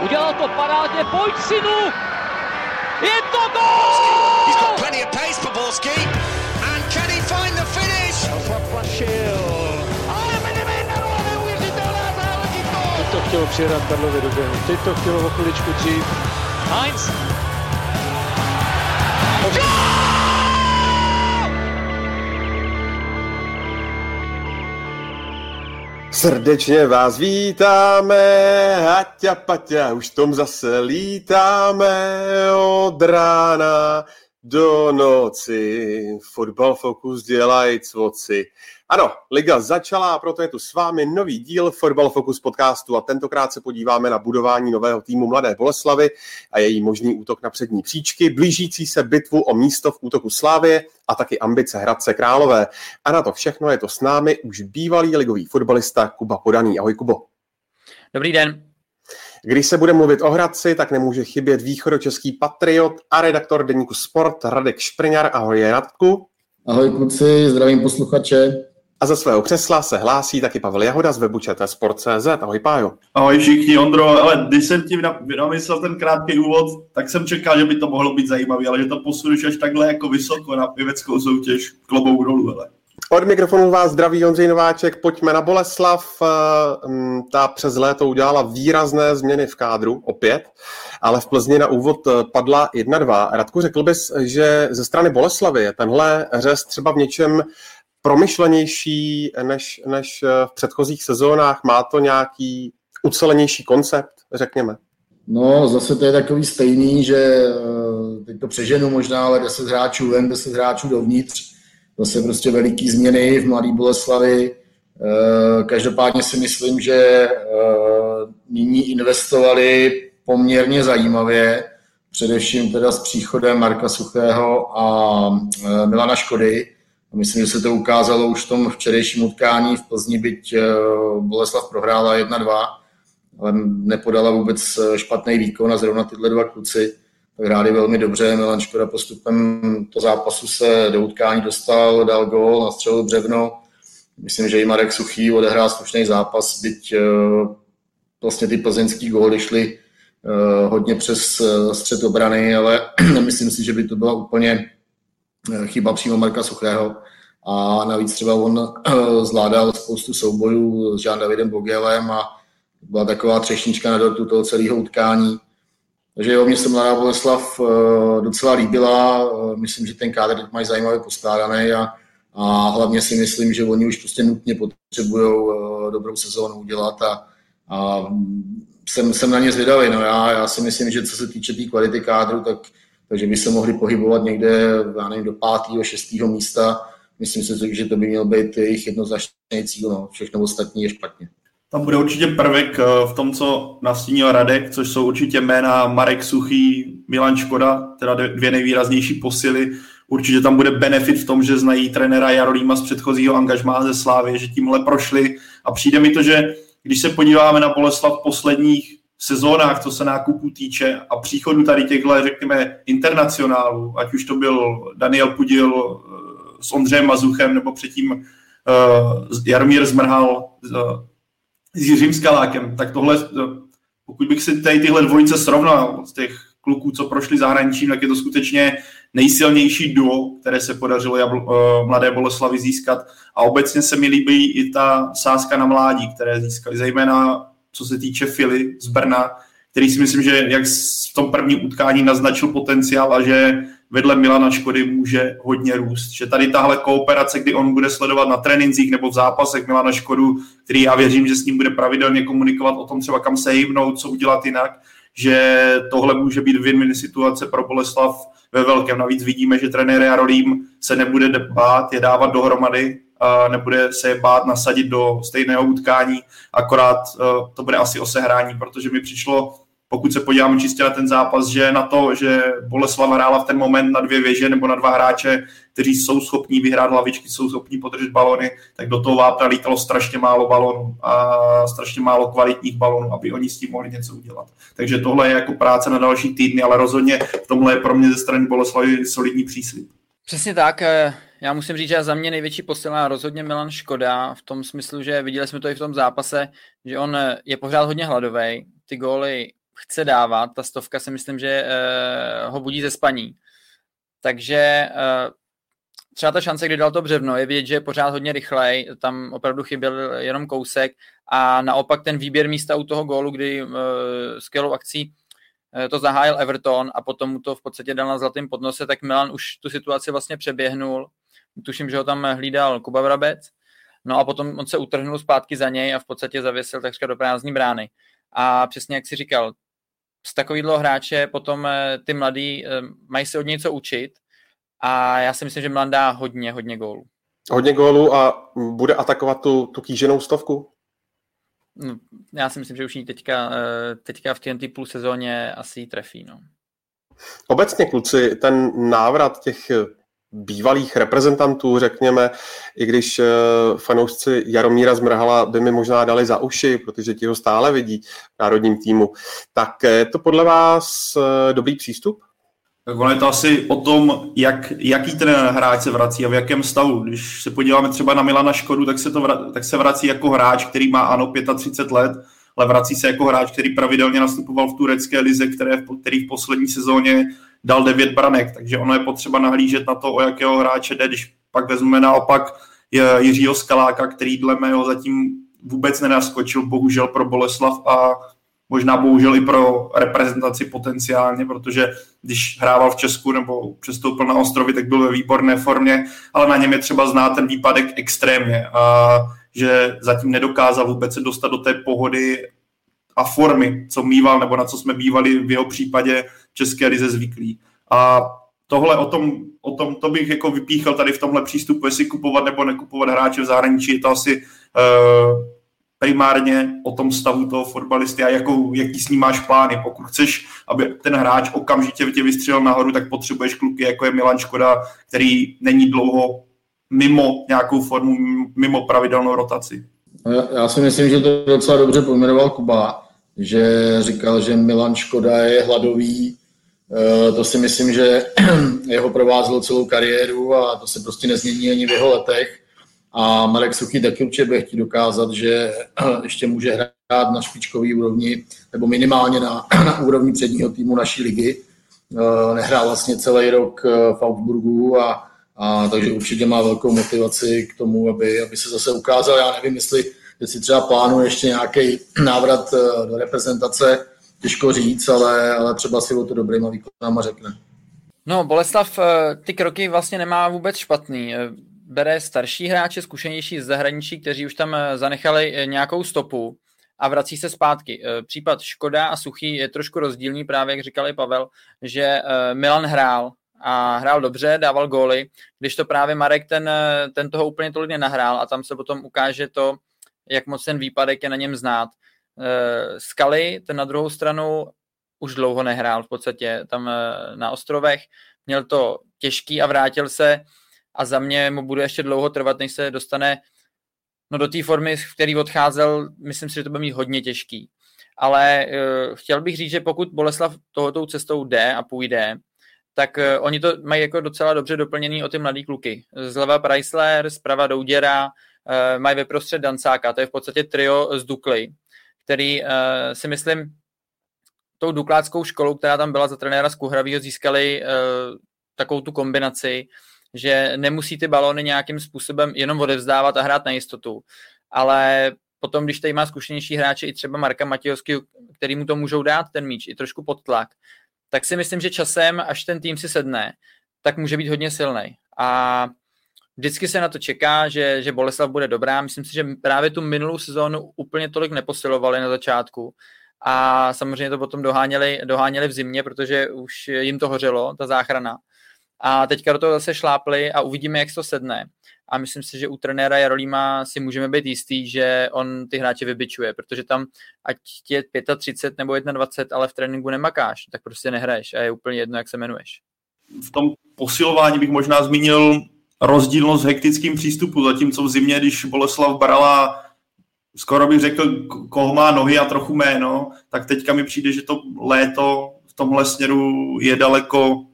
Udělal to parádně, pojď synu! Je to gol! He's got plenty of pace for Borski. And can he find the finish? Teď to chtělo přijedat Karlově do běhu. Teď to chtělo o chviličku dřív. Heinz! Srdečně vás vítáme, Haťa Paťa, už tom zase lítáme od rána do noci. Fotbal Focus dělají cvoci. Ano, liga začala a proto je tu s vámi nový díl Fotbal Focus podcastu a tentokrát se podíváme na budování nového týmu Mladé Boleslavy a její možný útok na přední příčky, blížící se bitvu o místo v útoku Slávie a taky ambice Hradce Králové. A na to všechno je to s námi už bývalý ligový fotbalista Kuba Podaný. Ahoj Kubo. Dobrý den. Když se bude mluvit o Hradci, tak nemůže chybět východočeský patriot a redaktor deníku Sport Radek Špriňar. Ahoj Radku. Ahoj kluci, zdravím posluchače. A ze svého křesla se hlásí taky Pavel Jahoda z webu Sport.cz. Ahoj Pájo. Ahoj všichni, Ondro, ale když jsem ti namyslel ten krátký úvod, tak jsem čekal, že by to mohlo být zajímavé, ale že to posuneš až takhle jako vysoko na pěveckou soutěž, klobou dolů, ale. Od mikrofonu vás zdraví Ondřej Nováček, pojďme na Boleslav. Ta přes léto udělala výrazné změny v kádru, opět, ale v Plzni na úvod padla 1-2. Radku, řekl bys, že ze strany Boleslavy je tenhle řez třeba v něčem promyšlenější než, než v předchozích sezónách? Má to nějaký ucelenější koncept, řekněme? No, zase to je takový stejný, že teď to přeženu možná, ale 10 hráčů ven, 10 hráčů dovnitř. Zase prostě veliký změny v Mladé Boleslavi. Každopádně si myslím, že nyní investovali poměrně zajímavě, především teda s příchodem Marka Suchého a Milana Škody. Myslím, že se to ukázalo už v tom včerejším utkání v Plzni, byť Boleslav prohrála 1-2, ale nepodala vůbec špatný výkon a zrovna tyhle dva kluci hráli velmi dobře. Milan Škoda postupem to zápasu se do utkání dostal, dal gól, nastřelil břevno. Myslím, že i Marek Suchý odehrál slušný zápas, byť vlastně ty plzeňský góly šly hodně přes střed obrany, ale nemyslím si, že by to byla úplně chyba přímo Marka Suchého. A navíc třeba on zvládal spoustu soubojů s Jean Davidem Bogelem a byla taková třešnička na dortu toho celého utkání. Takže jo, mě se Mladá Boleslav docela líbila. Myslím, že ten kádr teď mají zajímavě poskládaný a, a hlavně si myslím, že oni už prostě nutně potřebují dobrou sezónu udělat a, a jsem, jsem na ně zvědavý. No já, já si myslím, že co se týče té tý kvality kádru, tak, takže by se mohli pohybovat někde já nevím, do pátého, šestého místa. Myslím si, že to by měl být jejich jednoznačný cíl. No. Všechno ostatní je špatně. Tam bude určitě prvek v tom, co nastínil Radek, což jsou určitě jména Marek Suchý, Milan Škoda, teda dvě nejvýraznější posily. Určitě tam bude benefit v tom, že znají trenéra Jarolíma z předchozího angažmá ze Slávy, že tímhle prošli. A přijde mi to, že když se podíváme na Boleslav v posledních sezónách, co se nákupu týče a příchodu tady těchto, řekněme, internacionálů, ať už to byl Daniel Pudil s Ondřejem Mazuchem, nebo předtím uh, Jaromír Zmrhal uh, s Jiřím Skalákem, tak tohle, pokud bych si tady tyhle dvojice srovnal z těch kluků, co prošli zahraničím, tak je to skutečně nejsilnější duo, které se podařilo Jabl- uh, Mladé Boleslavy získat. A obecně se mi líbí i ta sázka na mládí, které získali, zejména co se týče Fily z Brna, který si myslím, že jak v tom prvním utkání naznačil potenciál a že vedle Milana Škody může hodně růst. Že tady tahle kooperace, kdy on bude sledovat na trénincích nebo v zápasech Milana Škodu, který já věřím, že s ním bude pravidelně komunikovat o tom třeba kam se hýbnout, co udělat jinak, že tohle může být win-win situace pro Boleslav ve velkém. Navíc vidíme, že trenér Jarolím se nebude bát je dávat dohromady, nebude se je bát nasadit do stejného utkání, akorát to bude asi o sehrání, protože mi přišlo pokud se podíváme čistě na ten zápas, že na to, že Boleslav hrála v ten moment na dvě věže nebo na dva hráče, kteří jsou schopní vyhrát hlavičky, jsou schopní podržet balony, tak do toho Vápna lítalo strašně málo balonů a strašně málo kvalitních balonů, aby oni s tím mohli něco udělat. Takže tohle je jako práce na další týdny, ale rozhodně v tomhle je pro mě ze strany Boleslavy solidní příslip. Přesně tak. Já musím říct, že za mě největší posila rozhodně Milan Škoda v tom smyslu, že viděli jsme to i v tom zápase, že on je pořád hodně hladový, ty góly chce dávat. Ta stovka si myslím, že uh, ho budí ze spaní. Takže uh, třeba ta šance, kdy dal to břevno, je vidět, že je pořád hodně rychlej, tam opravdu chyběl jenom kousek a naopak ten výběr místa u toho gólu, kdy uh, skvělou akcí uh, to zahájil Everton a potom mu to v podstatě dal na zlatým podnose, tak Milan už tu situaci vlastně přeběhnul. Tuším, že ho tam hlídal Kuba Vrabec. No a potom on se utrhnul zpátky za něj a v podstatě zavěsil takřka do prázdní brány. A přesně jak si říkal, z takového hráče potom ty mladí mají se od něj co učit a já si myslím, že Milan dá hodně, hodně gólů. Hodně gólů a bude atakovat tu, tu kýženou stovku? No, já si myslím, že už ji teďka, eh, teďka v TNT půl sezóně asi trefí. No. Obecně, kluci, ten návrat těch bývalých reprezentantů, řekněme, i když eh, fanoušci Jaromíra Zmrhala by mi možná dali za uši, protože ti ho stále vidí v národním týmu, tak je to podle vás eh, dobrý přístup? Tak ono je to asi o tom, jak, jaký ten hráč se vrací a v jakém stavu. Když se podíváme třeba na Milana Škodu, tak se, to vra, tak se vrací jako hráč, který má ano 35 let, ale vrací se jako hráč, který pravidelně nastupoval v turecké lize, které, který v poslední sezóně dal 9 branek, takže ono je potřeba nahlížet na to, o jakého hráče jde, když pak vezmeme naopak Jiřího Skaláka, který dle mého zatím vůbec nenaskočil, bohužel pro Boleslav a možná bohužel i pro reprezentaci potenciálně, protože když hrával v Česku nebo přestoupil na ostrovy, tak byl ve výborné formě, ale na něm je třeba znát ten výpadek extrémně a že zatím nedokázal vůbec se dostat do té pohody a formy, co mýval, nebo na co jsme bývali v jeho případě České lize zvyklí. A tohle o tom, o tom, to bych jako vypíchal tady v tomhle přístupu, jestli kupovat nebo nekupovat hráče v zahraničí, je to asi uh, primárně o tom stavu toho fotbalisty a jakou, jaký s ním máš plány. Pokud chceš, aby ten hráč okamžitě tě vystřelil nahoru, tak potřebuješ kluky, jako je Milan Škoda, který není dlouho mimo nějakou formu, mimo pravidelnou rotaci. Já si myslím, že to docela dobře pojmenoval Kuba, že říkal, že Milan Škoda je hladový. Eh, to si myslím, že jeho provázelo celou kariéru a to se prostě nezmění ani v jeho letech. A Marek Suchý taky určitě bude chtít dokázat, že ještě může hrát na špičkový úrovni, nebo minimálně na, na úrovni předního týmu naší ligy. Eh, nehrál vlastně celý rok eh, v Augsburgu a, a takže určitě má velkou motivaci k tomu, aby, aby se zase ukázal. Já nevím, jestli, jestli třeba plánuje ještě nějaký návrat eh, do reprezentace, těžko říct, ale, ale třeba si o to dobrýma výkonama řekne. No, Boleslav ty kroky vlastně nemá vůbec špatný bere starší hráče, zkušenější z zahraničí, kteří už tam eh, zanechali eh, nějakou stopu a vrací se zpátky. Eh, případ Škoda a Suchý je trošku rozdílný, právě jak říkal i Pavel, že Milan hrál a hrál dobře, dával góly, když to právě Marek ten, ten toho úplně tolik nenahrál a tam se potom ukáže to, jak moc ten výpadek je na něm znát. Skaly, ten na druhou stranu už dlouho nehrál v podstatě tam na ostrovech, měl to těžký a vrátil se a za mě mu bude ještě dlouho trvat, než se dostane no, do té formy, v který odcházel, myslím si, že to bude mít hodně těžký. Ale uh, chtěl bych říct, že pokud Boleslav tohoto cestou jde a půjde, tak uh, oni to mají jako docela dobře doplněný o ty mladý kluky. Zleva Preisler, zprava Douděra, uh, mají ve prostřed Dancáka, to je v podstatě trio z Dukly, který uh, si myslím tou dukláckou školou, která tam byla za trenéra z Kuhravýho, získali uh, takovou tu kombinaci, že nemusí ty balony nějakým způsobem jenom odevzdávat a hrát na jistotu, ale potom, když tady má zkušenější hráče, i třeba Marka Matějovský, který mu to můžou dát ten míč, i trošku pod tlak, tak si myslím, že časem, až ten tým si sedne, tak může být hodně silný. A vždycky se na to čeká, že, že Boleslav bude dobrá. Myslím si, že právě tu minulou sezónu úplně tolik neposilovali na začátku. A samozřejmě to potom doháněli, doháněli v zimě, protože už jim to hořelo, ta záchrana. A teďka do toho zase šlápli a uvidíme, jak to sedne. A myslím si, že u trenéra Jarolíma si můžeme být jistý, že on ty hráče vybičuje, protože tam, ať je 35 nebo 21, ale v tréninku nemakáš, tak prostě nehraješ a je úplně jedno, jak se jmenuješ. V tom posilování bych možná zmínil rozdílnost v hektickým přístupu, zatímco v zimě, když Boleslav Barala skoro bych řekl, koho má nohy a trochu jméno, tak teďka mi přijde, že to léto v tomhle směru je daleko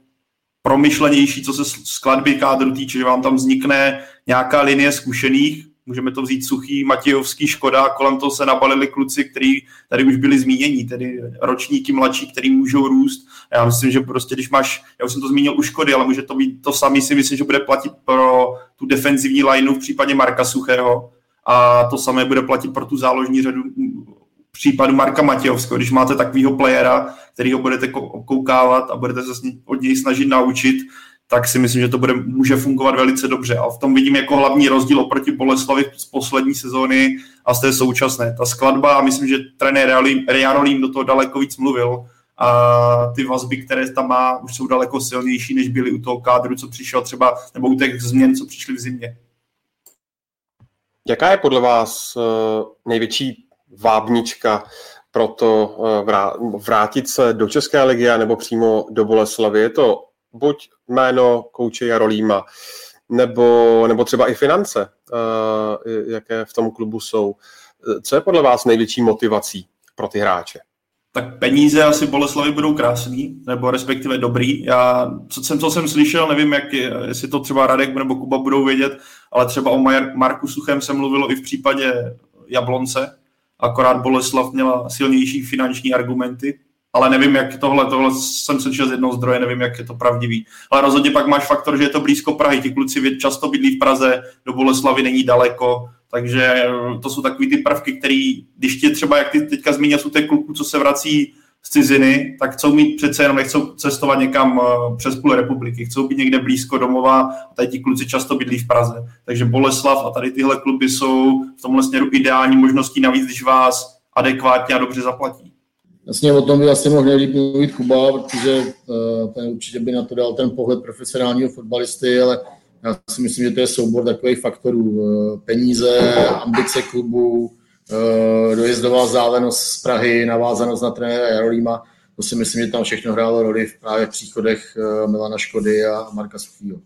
promyšlenější, co se skladby kádru týče, že vám tam vznikne nějaká linie zkušených, Můžeme to vzít Suchý, Matějovský, Škoda, kolem toho se nabalili kluci, kteří tady už byli zmíněni, tedy ročníky mladší, který můžou růst. Já myslím, že prostě když máš, já už jsem to zmínil u Škody, ale může to být to samé, si myslím, že bude platit pro tu defenzivní lineu v případě Marka Suchého. A to samé bude platit pro tu záložní řadu případu Marka Matějovského, když máte takového playera, který ho budete koukávat a budete se od něj snažit naučit, tak si myslím, že to bude, může fungovat velice dobře. A v tom vidím jako hlavní rozdíl oproti Boleslavi z poslední sezóny a z té současné. Ta skladba, a myslím, že trenér Rianolín do toho daleko víc mluvil, a ty vazby, které tam má, už jsou daleko silnější, než byly u toho kádru, co přišel třeba, nebo u těch změn, co přišly v zimě. Jaká je podle vás uh, největší vábnička pro to uh, vrátit se do České ligy nebo přímo do Boleslavy? Je to buď jméno kouče Jarolíma, nebo, nebo třeba i finance, uh, jaké v tom klubu jsou. Co je podle vás největší motivací pro ty hráče? Tak peníze asi Boleslavy budou krásný, nebo respektive dobrý. Já, co jsem, co jsem slyšel, nevím, jak, jestli to třeba Radek nebo Kuba budou vědět, ale třeba o Marku Suchem se mluvilo i v případě Jablonce, akorát Boleslav měla silnější finanční argumenty, ale nevím, jak tohle, tohle jsem slyšel z jednoho zdroje, nevím, jak je to pravdivý. Ale rozhodně pak máš faktor, že je to blízko Prahy, ti kluci často bydlí v Praze, do Boleslavy není daleko, takže eh, to jsou takový ty prvky, které, když tě třeba, jak ty teďka zmínil, jsou ty kluků, co se vrací z ciziny, tak chcou mít přece jenom, nechcou cestovat někam eh, přes půl republiky, chcou být někde blízko domova a tady ti kluci často bydlí v Praze. Takže Boleslav a tady tyhle kluby jsou v tomhle směru ideální možností, navíc když vás adekvátně a dobře zaplatí. Jasně o tom by asi mohl nejlíp mluvit Kuba, protože uh, ten určitě by na to dal ten pohled profesionálního fotbalisty, ale já si myslím, že to je soubor takových faktorů. Uh, peníze, ambice klubu, uh, dojezdová zálenost z Prahy, navázanost na trenéra Jarolíma. To si myslím, že tam všechno hrálo roli v právě v příchodech Milana Škody a Marka Suchýho.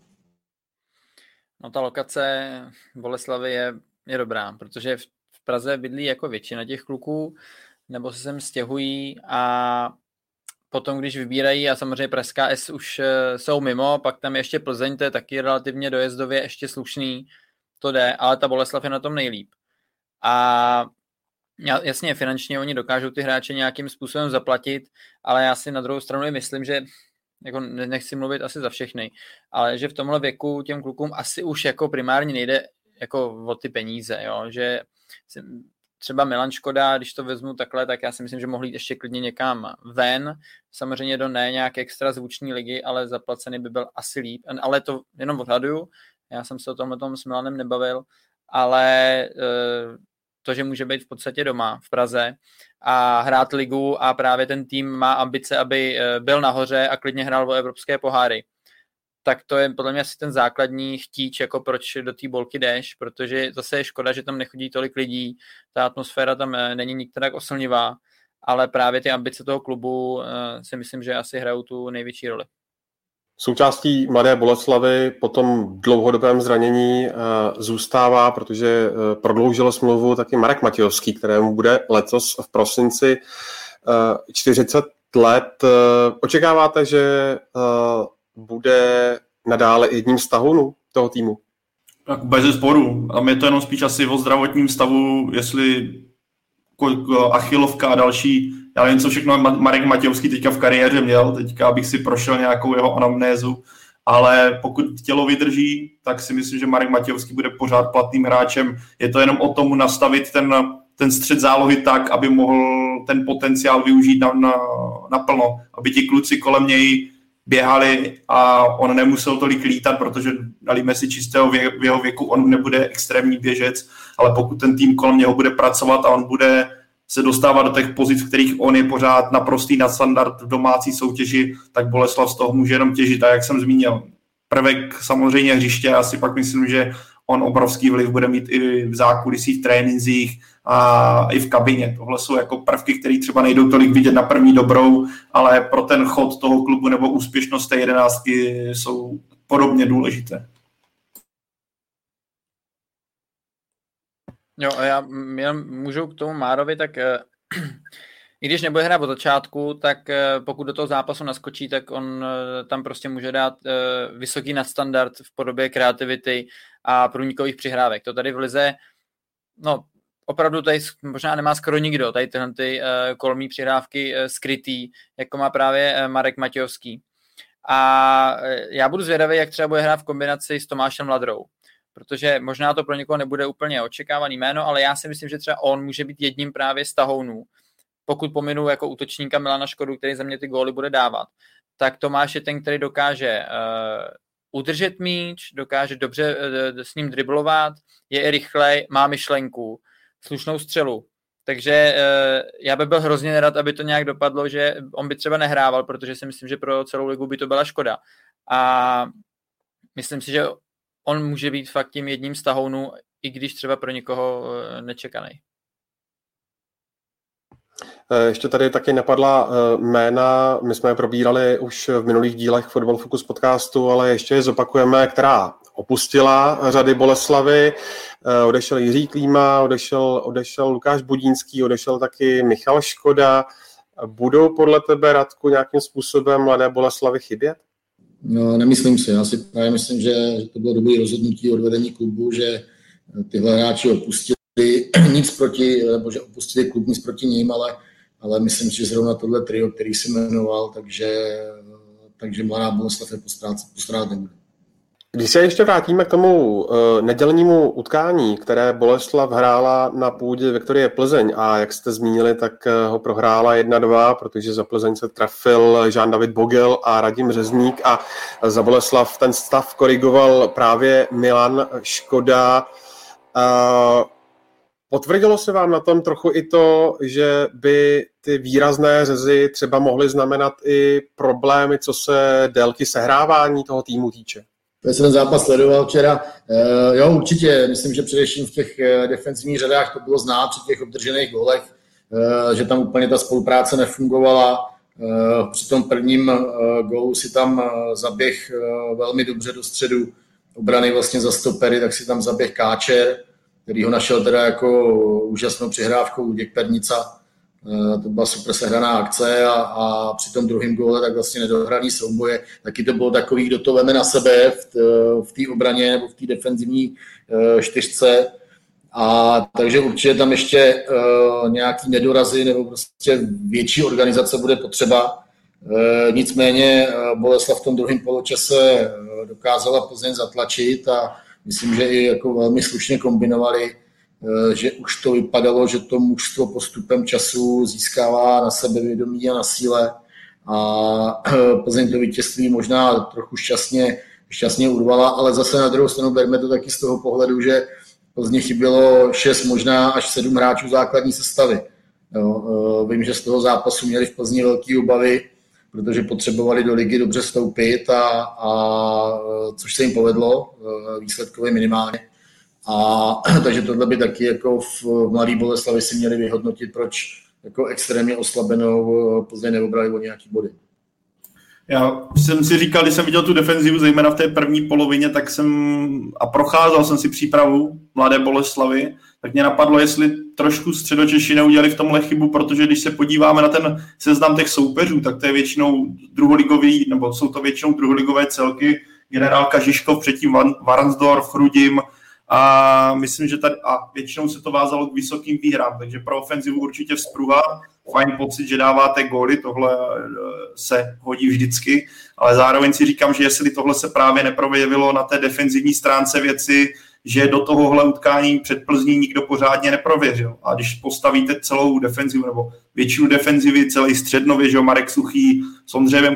No ta lokace Boleslavy je, je dobrá, protože v Praze bydlí jako většina těch kluků, nebo se sem stěhují a potom, když vybírají, a samozřejmě Pražská S už eh, jsou mimo, pak tam ještě Plzeň, to je taky relativně dojezdově ještě slušný, to jde, ale ta Boleslav je na tom nejlíp. A jasně, finančně oni dokážou ty hráče nějakým způsobem zaplatit, ale já si na druhou stranu myslím, že jako nechci mluvit asi za všechny, ale že v tomhle věku těm klukům asi už jako primárně nejde jako o ty peníze, jo? že třeba Milan Škoda, když to vezmu takhle, tak já si myslím, že mohli jít ještě klidně někam ven, samozřejmě do ne nějak extra zvuční ligy, ale zaplacený by byl asi líp, ale to jenom odhaduju, já jsem se o tomhle tom s Milanem nebavil, ale eh, to, že může být v podstatě doma v Praze a hrát ligu a právě ten tým má ambice, aby eh, byl nahoře a klidně hrál o evropské poháry tak to je podle mě asi ten základní chtíč, jako proč do té bolky jdeš, protože zase je škoda, že tam nechodí tolik lidí, ta atmosféra tam eh, není nikterak oslnivá, ale právě ty ambice toho klubu eh, si myslím, že asi hrajou tu největší roli. Součástí Mladé Boleslavy po tom dlouhodobém zranění eh, zůstává, protože prodloužil smlouvu taky Marek Matějovský, kterému bude letos v prosinci 40 let. Očekáváte, že bude nadále jedním z tahunů toho týmu? Tak bez sporu. A je to jenom spíš asi o zdravotním stavu, jestli Achilovka a další, já nevím, co všechno Marek Matějovský teďka v kariéře měl, teďka bych si prošel nějakou jeho anamnézu, ale pokud tělo vydrží, tak si myslím, že Marek Matějovský bude pořád platným hráčem. Je to jenom o tomu nastavit ten, ten střed zálohy tak, aby mohl ten potenciál využít na, na, naplno, aby ti kluci kolem něj běhali a on nemusel tolik lítat, protože dali si čistého vě, v jeho věku, on nebude extrémní běžec, ale pokud ten tým kolem něho bude pracovat a on bude se dostávat do těch pozic, v kterých on je pořád naprostý nadstandard v domácí soutěži, tak Boleslav z toho může jenom těžit. A jak jsem zmínil, prvek samozřejmě hřiště, asi pak myslím, že on obrovský vliv bude mít i v zákulisí, v trénincích a i v kabině. Tohle jsou jako prvky, které třeba nejdou tolik vidět na první dobrou, ale pro ten chod toho klubu nebo úspěšnost té jedenáctky jsou podobně důležité. Jo, a já, já můžu k tomu Márovi, tak uh, i když nebude hrát od začátku, tak eh, pokud do toho zápasu naskočí, tak on eh, tam prostě může dát eh, vysoký nadstandard v podobě kreativity a průnikových přihrávek. To tady v Lize, no opravdu tady možná nemá skoro nikdo, tady tyhle ty kolmí přihrávky skrytý, jako má právě Marek Matějovský. A já budu zvědavý, jak třeba bude hrát v kombinaci s Tomášem Ladrou, protože možná to pro někoho nebude úplně očekávaný jméno, ale já si myslím, že třeba on může být jedním právě z tahounů, pokud pominu jako útočníka Milana Škodu, který za mě ty góly bude dávat, tak Tomáš je ten, který dokáže uh, udržet míč, dokáže dobře uh, s ním driblovat, je i rychlej, má myšlenku, slušnou střelu. Takže uh, já bych byl hrozně nerad, aby to nějak dopadlo, že on by třeba nehrával, protože si myslím, že pro celou ligu by to byla škoda. A myslím si, že on může být fakt tím jedním z tahounů, i když třeba pro někoho nečekaný. Eh, ještě tady taky napadla eh, jména, my jsme je probírali už v minulých dílech Football Focus podcastu, ale ještě je zopakujeme, která opustila řady Boleslavy. Eh, odešel Jiří Klíma, odešel, odešel Lukáš Budínský, odešel taky Michal Škoda. Budou podle tebe, Radku, nějakým způsobem mladé Boleslavy chybět? No, nemyslím si. Já si právě myslím, že, to bylo dobré rozhodnutí od vedení klubu, že tyhle hráči opustili nic proti, nebo že opustili klub, nic proti ním, ale ale myslím si, že zrovna tohle trio, který si jmenoval, takže, takže Mladá Boleslav je postrát nebude. Když se ještě vrátíme k tomu uh, nedělnímu utkání, které Boleslav hrála na půdě Viktorie Plzeň a jak jste zmínili, tak uh, ho prohrála 1-2, protože za Plzeň se trafil Jean-David Bogel a Radim Řezník a za Boleslav ten stav korigoval právě Milan Škoda. Uh, Potvrdilo se vám na tom trochu i to, že by ty výrazné řezy třeba mohly znamenat i problémy, co se délky sehrávání toho týmu týče? Já jsem zápas sledoval včera. Uh, jo, určitě. Myslím, že především v těch uh, defensivních řadách to bylo znát při těch obdržených golech, uh, že tam úplně ta spolupráce nefungovala. Při tom prvním golu si tam zaběh velmi dobře do středu obrany vlastně za stopery, tak si tam zaběh Káčer který ho našel teda jako úžasnou přihrávkou Děk Pernica. Eh, to byla super sehraná akce a, a při tom druhém góle tak vlastně nedohraný souboje. Taky to bylo takový, kdo to veme na sebe v té obraně nebo v té defenzivní uh, čtyřce. A takže určitě tam ještě uh, nějaký nedorazy nebo prostě větší organizace bude potřeba. Nicméně Boleslav v tom druhém poločase dokázala Plzeň zatlačit a myslím, že i jako velmi slušně kombinovali, eh, že už to vypadalo, že to mužstvo postupem času získává na sebevědomí a na síle a eh, Plzeň to vítězství možná trochu šťastně, šťastně urvala, ale zase na druhou stranu berme to taky z toho pohledu, že Plzně chybělo 6, možná až 7 hráčů základní sestavy. Jo, eh, vím, že z toho zápasu měli v Plzni velké obavy, protože potřebovali do ligy dobře stoupit, a, a což se jim povedlo výsledkově minimálně. A, takže tohle by taky jako v, Mladý Boleslavi si měli vyhodnotit, proč jako extrémně oslabenou e, Plzeň neobrali o nějaký body. Já jsem si říkal, když jsem viděl tu defenzivu, zejména v té první polovině, tak jsem a procházel jsem si přípravu Mladé Boleslavy, tak mě napadlo, jestli trošku středočeši neudělali v tomhle chybu, protože když se podíváme na ten seznam těch soupeřů, tak to je většinou druholigový, nebo jsou to většinou druholigové celky, generál Kažiškov, předtím Varansdorf, Chrudim, a myslím, že tady, a většinou se to vázalo k vysokým výhrám, takže pro ofenzivu určitě vzpruha, fajn pocit, že dáváte góly, tohle eh, se hodí vždycky, ale zároveň si říkám, že jestli tohle se právě neprojevilo na té defenzivní stránce věci, že do tohohle utkání před Plzní nikdo pořádně neprověřil. A když postavíte celou defenzivu, nebo většinu defenzivy, celý střednově, že Marek Suchý s Ondřejem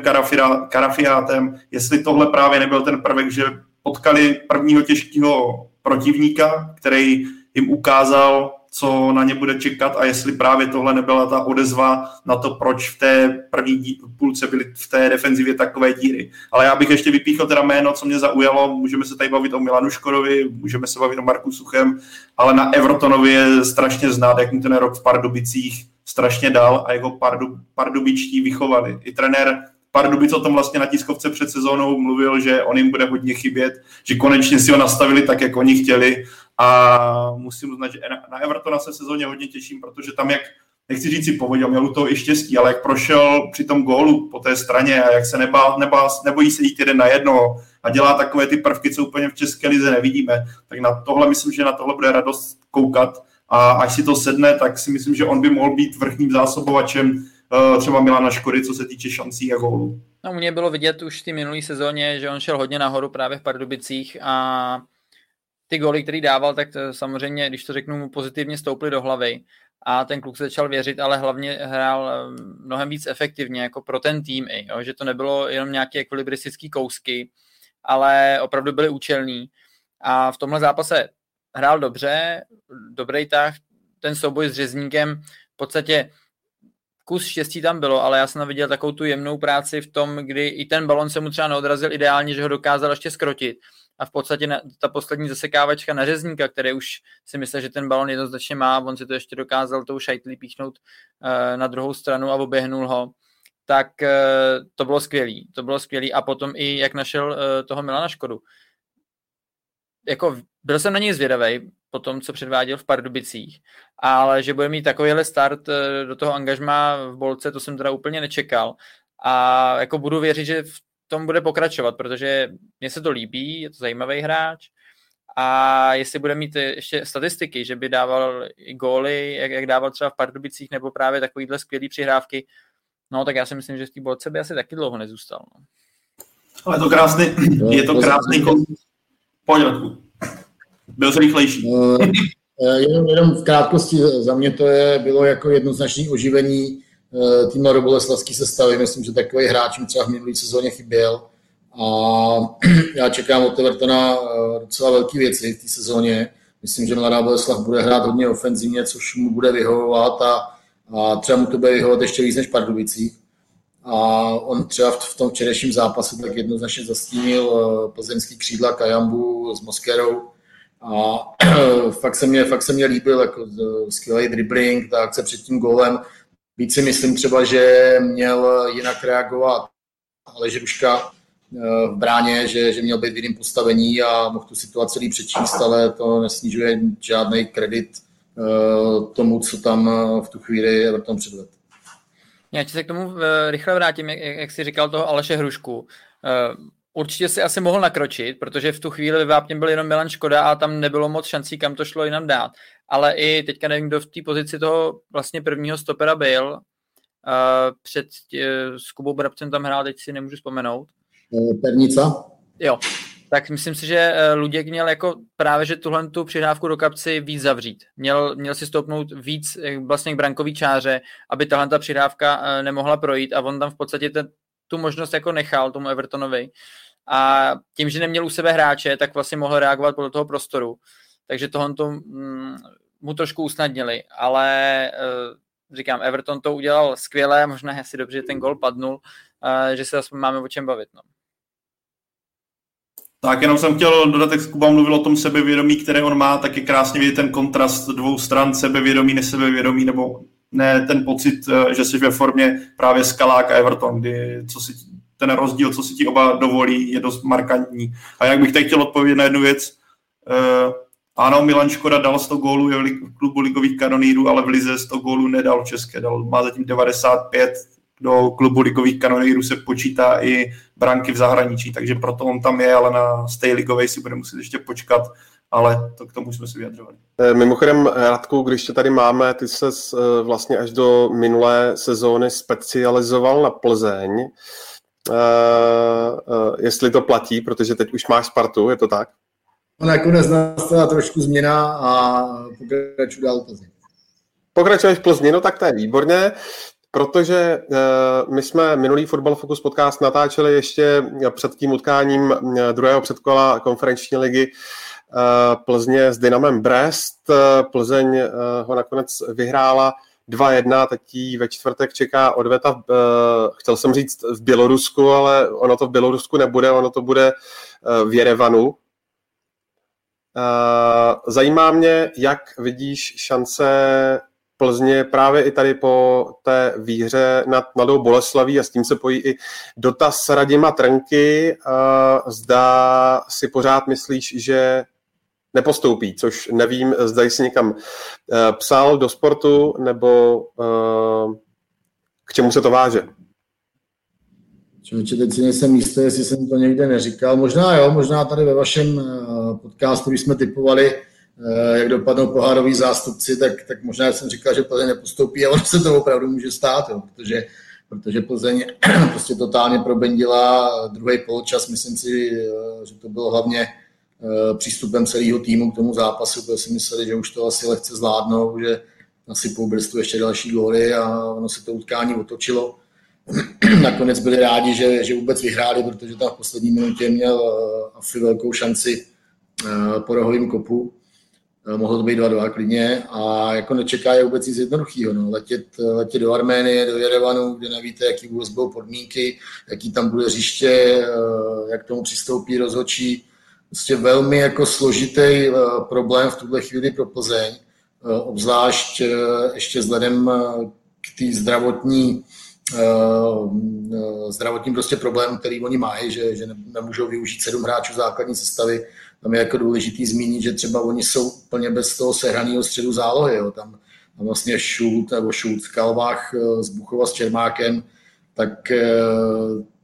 Karafiátem, jestli tohle právě nebyl ten prvek, že potkali prvního těžkého protivníka, který jim ukázal, co na ně bude čekat a jestli právě tohle nebyla ta odezva na to, proč v té první půlce byly v té defenzivě takové díry. Ale já bych ještě vypíchl teda jméno, co mě zaujalo, můžeme se tady bavit o Milanu Škodovi, můžeme se bavit o Marku Suchem, ale na Evertonovi je strašně znát, jak mu ten rok v Pardubicích strašně dal a jeho pardu, pardubičtí vychovali. I trenér Pardubic o tom vlastně na tiskovce před sezónou mluvil, že on jim bude hodně chybět, že konečně si ho nastavili tak, jak oni chtěli. A musím uznat, že na Evertona se sezóně hodně těším, protože tam, jak nechci říct si povodil, měl to i štěstí, ale jak prošel při tom gólu po té straně a jak se nebá, nebá, nebojí se jít jeden na jedno a dělá takové ty prvky, co úplně v České lize nevidíme, tak na tohle myslím, že na tohle bude radost koukat. A až si to sedne, tak si myslím, že on by mohl být vrchním zásobovačem třeba Milana Škody, co se týče šancí a gólů. No, mě bylo vidět už v té minulé sezóně, že on šel hodně nahoru právě v Pardubicích a ty góly, který dával, tak to samozřejmě, když to řeknu, mu pozitivně stouply do hlavy a ten kluk se začal věřit, ale hlavně hrál eh, mnohem víc efektivně jako pro ten tým i, jo, že to nebylo jenom nějaké ekvilibristické kousky, ale opravdu byly účelný a v tomhle zápase hrál dobře, dobrý tah, ten souboj s řezníkem v podstatě kus štěstí tam bylo, ale já jsem viděl takovou tu jemnou práci v tom, kdy i ten balon se mu třeba neodrazil ideálně, že ho dokázal ještě skrotit. A v podstatě ta poslední zasekávačka na řezníka, který už si myslel, že ten balon jednoznačně má, on si to ještě dokázal tou šajtlí píchnout uh, na druhou stranu a oběhnul ho, tak uh, to bylo skvělý. To bylo skvělý a potom i jak našel uh, toho Milana Škodu. Jako byl jsem na něj zvědavý po tom, co předváděl v Pardubicích, ale že bude mít takovýhle start eh, do toho angažma v Bolce, to jsem teda úplně nečekal. A jako budu věřit, že v tom bude pokračovat, protože mně se to líbí, je to zajímavý hráč a jestli bude mít ještě statistiky, že by dával i góly, jak, jak dával třeba v Pardubicích, nebo právě takovýhle skvělý přihrávky, no tak já si myslím, že v té bolce by asi taky dlouho nezůstal. No. Ale je to krásný, je to krásný kon... Pojď, byl jsi rychlejší. No, eh, jenom, jenom v krátkosti za mě to je, bylo jako jednoznačné oživení eh, týmu do Boleslavský sestavy. Myslím, že takový hráč mi třeba v minulé sezóně chyběl. A já čekám od Evertona eh, docela velké věci v té sezóně. Myslím, že Mladá Boleslav bude hrát hodně ofenzivně, což mu bude vyhovovat a, a třeba mu to bude vyhovovat ještě víc než Pardubicích. A on třeba v, v tom včerejším zápase tak jednoznačně zastínil plzeňský křídla Kajambu s Moskerou a fakt se mě, fakt se mě líbil jako skvělý dribbling, ta akce před tím gólem. Víc si myslím třeba, že měl jinak reagovat ale Žruška eh, v bráně, že, že měl být v jiném postavení a mohl tu situaci líp přečíst, ale to nesnižuje žádný kredit eh, tomu, co tam eh, v tu chvíli Everton předvedl. Já se k tomu rychle vrátím, jak, jak jsi říkal toho Aleše Hrušku určitě si asi mohl nakročit, protože v tu chvíli ve Vápně byl jenom Milan Škoda a tam nebylo moc šancí, kam to šlo jinam dát. Ale i teďka nevím, kdo v té pozici toho vlastně prvního stopera byl. Uh, před uh, s Kubou Brabcem tam hrál, teď si nemůžu vzpomenout. Eh, Pernica? Jo, tak myslím si, že eh, Luděk měl jako právě, že tuhle tu přihrávku do kapci víc zavřít. Měl, měl si stoupnout víc vlastně k brankový čáře, aby tahle ta přihrávka nemohla projít a on tam v podstatě ten, tu možnost jako nechal tomu Evertonovi. A tím, že neměl u sebe hráče, tak vlastně mohl reagovat podle toho prostoru. Takže tohle to, mm, mu trošku usnadnili, ale uh, říkám, Everton to udělal skvěle, možná asi dobře, že ten gol padnul, uh, že se aspoň máme o čem bavit. No. Tak jenom jsem chtěl dodat, jak Kuba mluvil o tom sebevědomí, které on má, tak je krásně vidět ten kontrast dvou stran, sebevědomí, nesebevědomí, nebo ne ten pocit, eh, že jsi ve formě právě Skalák a Everton, kdy co si, ten rozdíl, co si ti oba dovolí, je dost markantní. A jak bych teď chtěl odpovědět na jednu věc, uh, ano, Milan Škoda dal 100 gólů v klubu ligových kanonýrů, ale v Lize 100 gólů nedal České, dal, má zatím 95, do klubu ligových kanonýrů se počítá i branky v zahraničí, takže proto on tam je, ale na stay ligovej si bude muset ještě počkat ale to k tomu jsme si vyjadřovali. Eh, mimochodem, Radku, když tě tady máme, ty se eh, vlastně až do minulé sezóny specializoval na Plzeň. Uh, uh, jestli to platí, protože teď už máš Spartu, je to tak? No nakonec nastala trošku změna a pokračuju dál Plzeň. Pokračuješ v Plzni, no tak to je výborně, protože uh, my jsme minulý Football Focus podcast natáčeli ještě před tím utkáním druhého předkola konferenční ligy uh, Eh, Plzně s Dynamem Brest. Eh, Plzeň eh, ho nakonec vyhrála 2-1, teď jí ve čtvrtek čeká odveta, chtěl jsem říct v Bělorusku, ale ono to v Bělorusku nebude, ono to bude v Jerevanu. Zajímá mě, jak vidíš šance Plzně právě i tady po té výhře nad Mladou Boleslaví a s tím se pojí i dotaz Radima Trnky. Zda si pořád myslíš, že nepostoupí, což nevím, zda jsi někam psal do sportu, nebo k čemu se to váže. Člověče, teď si nejsem jistý, jestli jsem to někde neříkal. Možná jo, možná tady ve vašem podcastu, když jsme typovali, jak dopadnou pohároví zástupci, tak, tak možná jsem říkal, že Plzeň nepostoupí a ono se to opravdu může stát, jo, protože protože Plzeň prostě totálně probendila druhý poločas. Myslím si, eh, že to bylo hlavně eh, přístupem celého týmu k tomu zápasu, protože si mysleli, že už to asi lehce zvládnou, že nasypou Brstu ještě další góly a ono se to utkání otočilo. Nakonec byli rádi, že, že vůbec vyhráli, protože tam v poslední minutě měl eh, Afi velkou šanci po rohovým kopu. Eh, mohlo to být 2-2 klidně a jako nečeká je vůbec nic jednoduchého. No. Letět, letět do Arménie, do Jerevanu, kde nevíte, jaký vůbec budou podmínky, jaký tam bude hřiště, eh, jak tomu přistoupí rozhodčí. Prostě velmi jako složitý eh, problém v tuhle chvíli pro Plzeň, obzvlášť ještě vzhledem k té zdravotní zdravotním prostě problém, který oni mají, že, že nemůžou využít sedm hráčů základní sestavy, tam je jako důležitý zmínit, že třeba oni jsou úplně bez toho sehraného středu zálohy. Jo. Tam, tam vlastně Šult nebo Šult v Kalvách eh, Buchova s Čermákem, tak eh,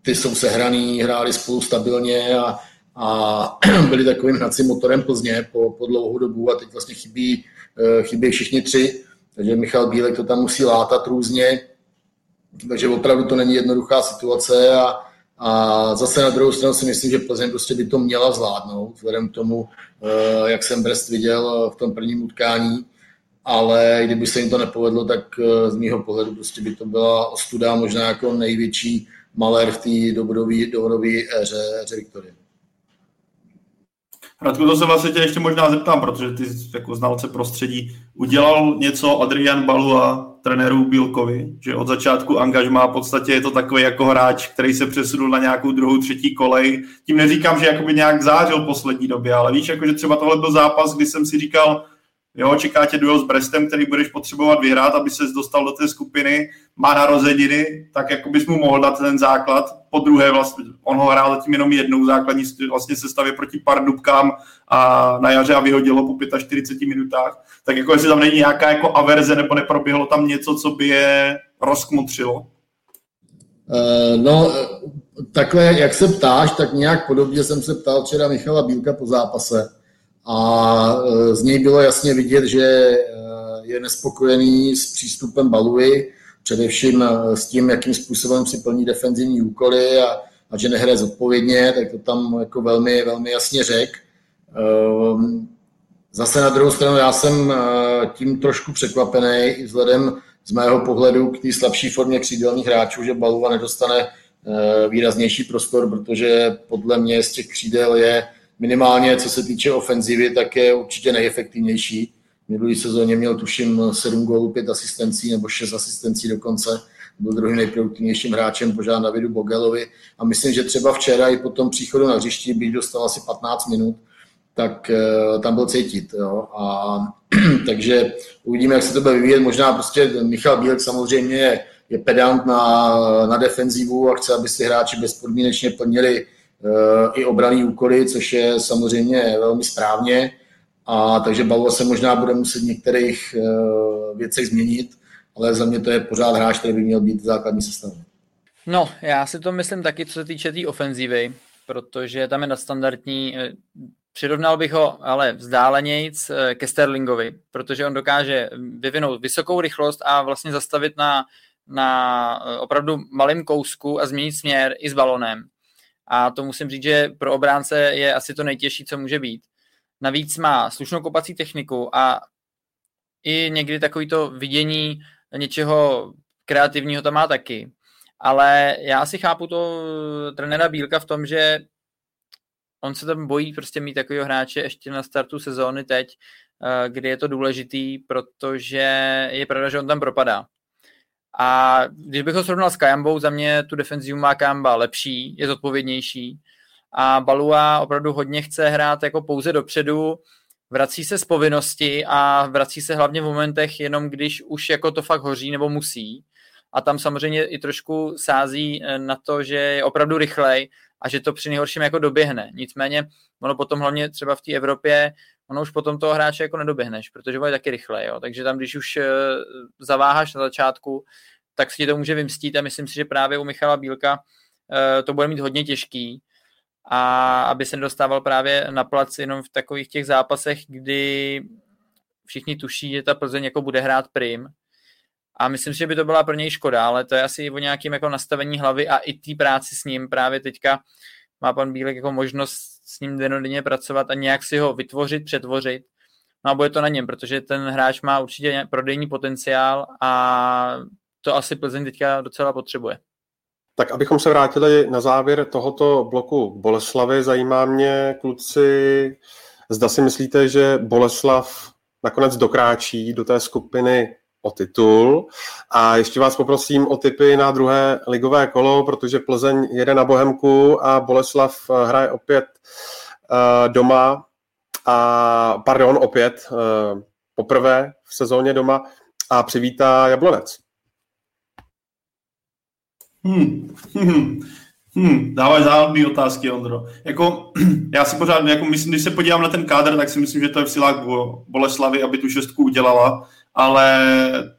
ty jsou sehraný, hráli spolu stabilně a, a byli takovým hnacím motorem Plzně po, po dlouhou dobu a teď vlastně chybí, eh, chybí všichni tři, takže Michal Bílek to tam musí látat různě, takže opravdu to není jednoduchá situace a, a zase na druhou stranu si myslím, že Plzeň prostě by to měla zvládnout, vzhledem k tomu, eh, jak jsem Brest viděl v tom prvním utkání, ale kdyby se jim to nepovedlo, tak eh, z mého pohledu prostě by to byla ostuda, možná jako největší malér v té dobrodové éře, éře Viktorie. Radku, to se vlastně tě ještě možná zeptám, protože ty jako znalce prostředí udělal něco Adrian Balua trenéru Bílkovi, že od začátku angažmá v podstatě je to takový jako hráč, který se přesunul na nějakou druhou, třetí kolej. Tím neříkám, že jakoby nějak zářil poslední době, ale víš, jako, že třeba tohle byl zápas, kdy jsem si říkal, Jo, čeká tě duel s Brestem, který budeš potřebovat vyhrát, aby ses dostal do té skupiny, má narozeniny, tak jako bys mu mohl dát ten základ. Po druhé, vlastně, on ho hrál zatím jenom jednou základní vlastně sestavě proti Pardubkám a na jaře a vyhodilo po 45 minutách. Tak jako jestli tam není nějaká jako averze nebo neproběhlo tam něco, co by je rozkmutřilo? Uh, no, takhle, jak se ptáš, tak nějak podobně jsem se ptal včera Michala Bílka po zápase a e, z něj bylo jasně vidět, že e, je nespokojený s přístupem Baluvy, především e, s tím, jakým způsobem si plní defenzivní úkoly a, a že nehraje zodpovědně, tak to tam jako velmi, velmi jasně řek. Zase na druhou stranu já jsem tím trošku překvapený i vzhledem z mého pohledu k té slabší formě křídelných hráčů, že Baluva nedostane výraznější prostor, protože podle mě z těch křídel je minimálně co se týče ofenzivy, tak je určitě nejefektivnější. Minulý sezóně měl tuším 7 gólů, 5 asistencí nebo 6 asistencí dokonce. Byl druhým nejproduktivnějším hráčem požádá Davidu Bogelovi. A myslím, že třeba včera i po tom příchodu na hřišti, bych dostal asi 15 minut, tak uh, tam byl cítit. Jo. A, takže uvidíme, jak se to bude vyvíjet. Možná prostě Michal Bílek samozřejmě je, je pedant na, na defenzivu a chce, aby si hráči bezpodmínečně plnili i obraný úkoly, což je samozřejmě velmi správně. A takže Balva se možná bude muset v některých eh, věcech změnit, ale za mě to je pořád hráč, který by měl být základní sestavě. No, já si to myslím taky, co se týče té tý ofenzívy, protože tam je nadstandardní. Eh, přirovnal bych ho ale vzdálenějc eh, ke Sterlingovi, protože on dokáže vyvinout vysokou rychlost a vlastně zastavit na, na opravdu malém kousku a změnit směr i s balonem a to musím říct, že pro obránce je asi to nejtěžší, co může být. Navíc má slušnou kopací techniku a i někdy takovýto vidění něčeho kreativního to má taky. Ale já si chápu to trenéra Bílka v tom, že on se tam bojí prostě mít takového hráče ještě na startu sezóny teď, eh, kdy je to důležitý, protože je pravda, že on tam propadá. A když bych ho srovnal s Kajambou, za mě tu defenzivu má Kajamba lepší, je zodpovědnější a Balua opravdu hodně chce hrát jako pouze dopředu, vrací se z povinnosti a vrací se hlavně v momentech jenom, když už jako to fakt hoří nebo musí. A tam samozřejmě i trošku sází eh, na to, že je opravdu rychlej a že to při nejhorším jako doběhne. Nicméně ono potom hlavně třeba v té Evropě ono už potom toho hráče jako nedoběhneš, protože bude taky rychle, jo. Takže tam, když už zaváháš na začátku, tak si to může vymstít a myslím si, že právě u Michala Bílka to bude mít hodně těžký, a aby se nedostával právě na plac jenom v takových těch zápasech, kdy všichni tuší, že ta Plzeň jako bude hrát prim. A myslím si, že by to byla pro něj škoda, ale to je asi o nějakém jako nastavení hlavy a i té práci s ním právě teďka má pan Bílek jako možnost s ním denodenně pracovat a nějak si ho vytvořit, přetvořit. No a bude to na něm, protože ten hráč má určitě prodejní potenciál a to asi Plzeň teďka docela potřebuje. Tak abychom se vrátili na závěr tohoto bloku Boleslavy, zajímá mě, kluci, zda si myslíte, že Boleslav nakonec dokráčí do té skupiny o titul. A ještě vás poprosím o tipy na druhé ligové kolo, protože Plzeň jede na Bohemku a Boleslav eh, hraje opět uh, doma a pardon, opět uh, poprvé v sezóně doma a přivítá Jablonec. Hmm. Hmm. Hmm, dáváš otázky, Ondro. Jako, já si pořád, jako myslím, když se podívám na ten kádr, tak si myslím, že to je v silách Boleslavy, aby tu šestku udělala, ale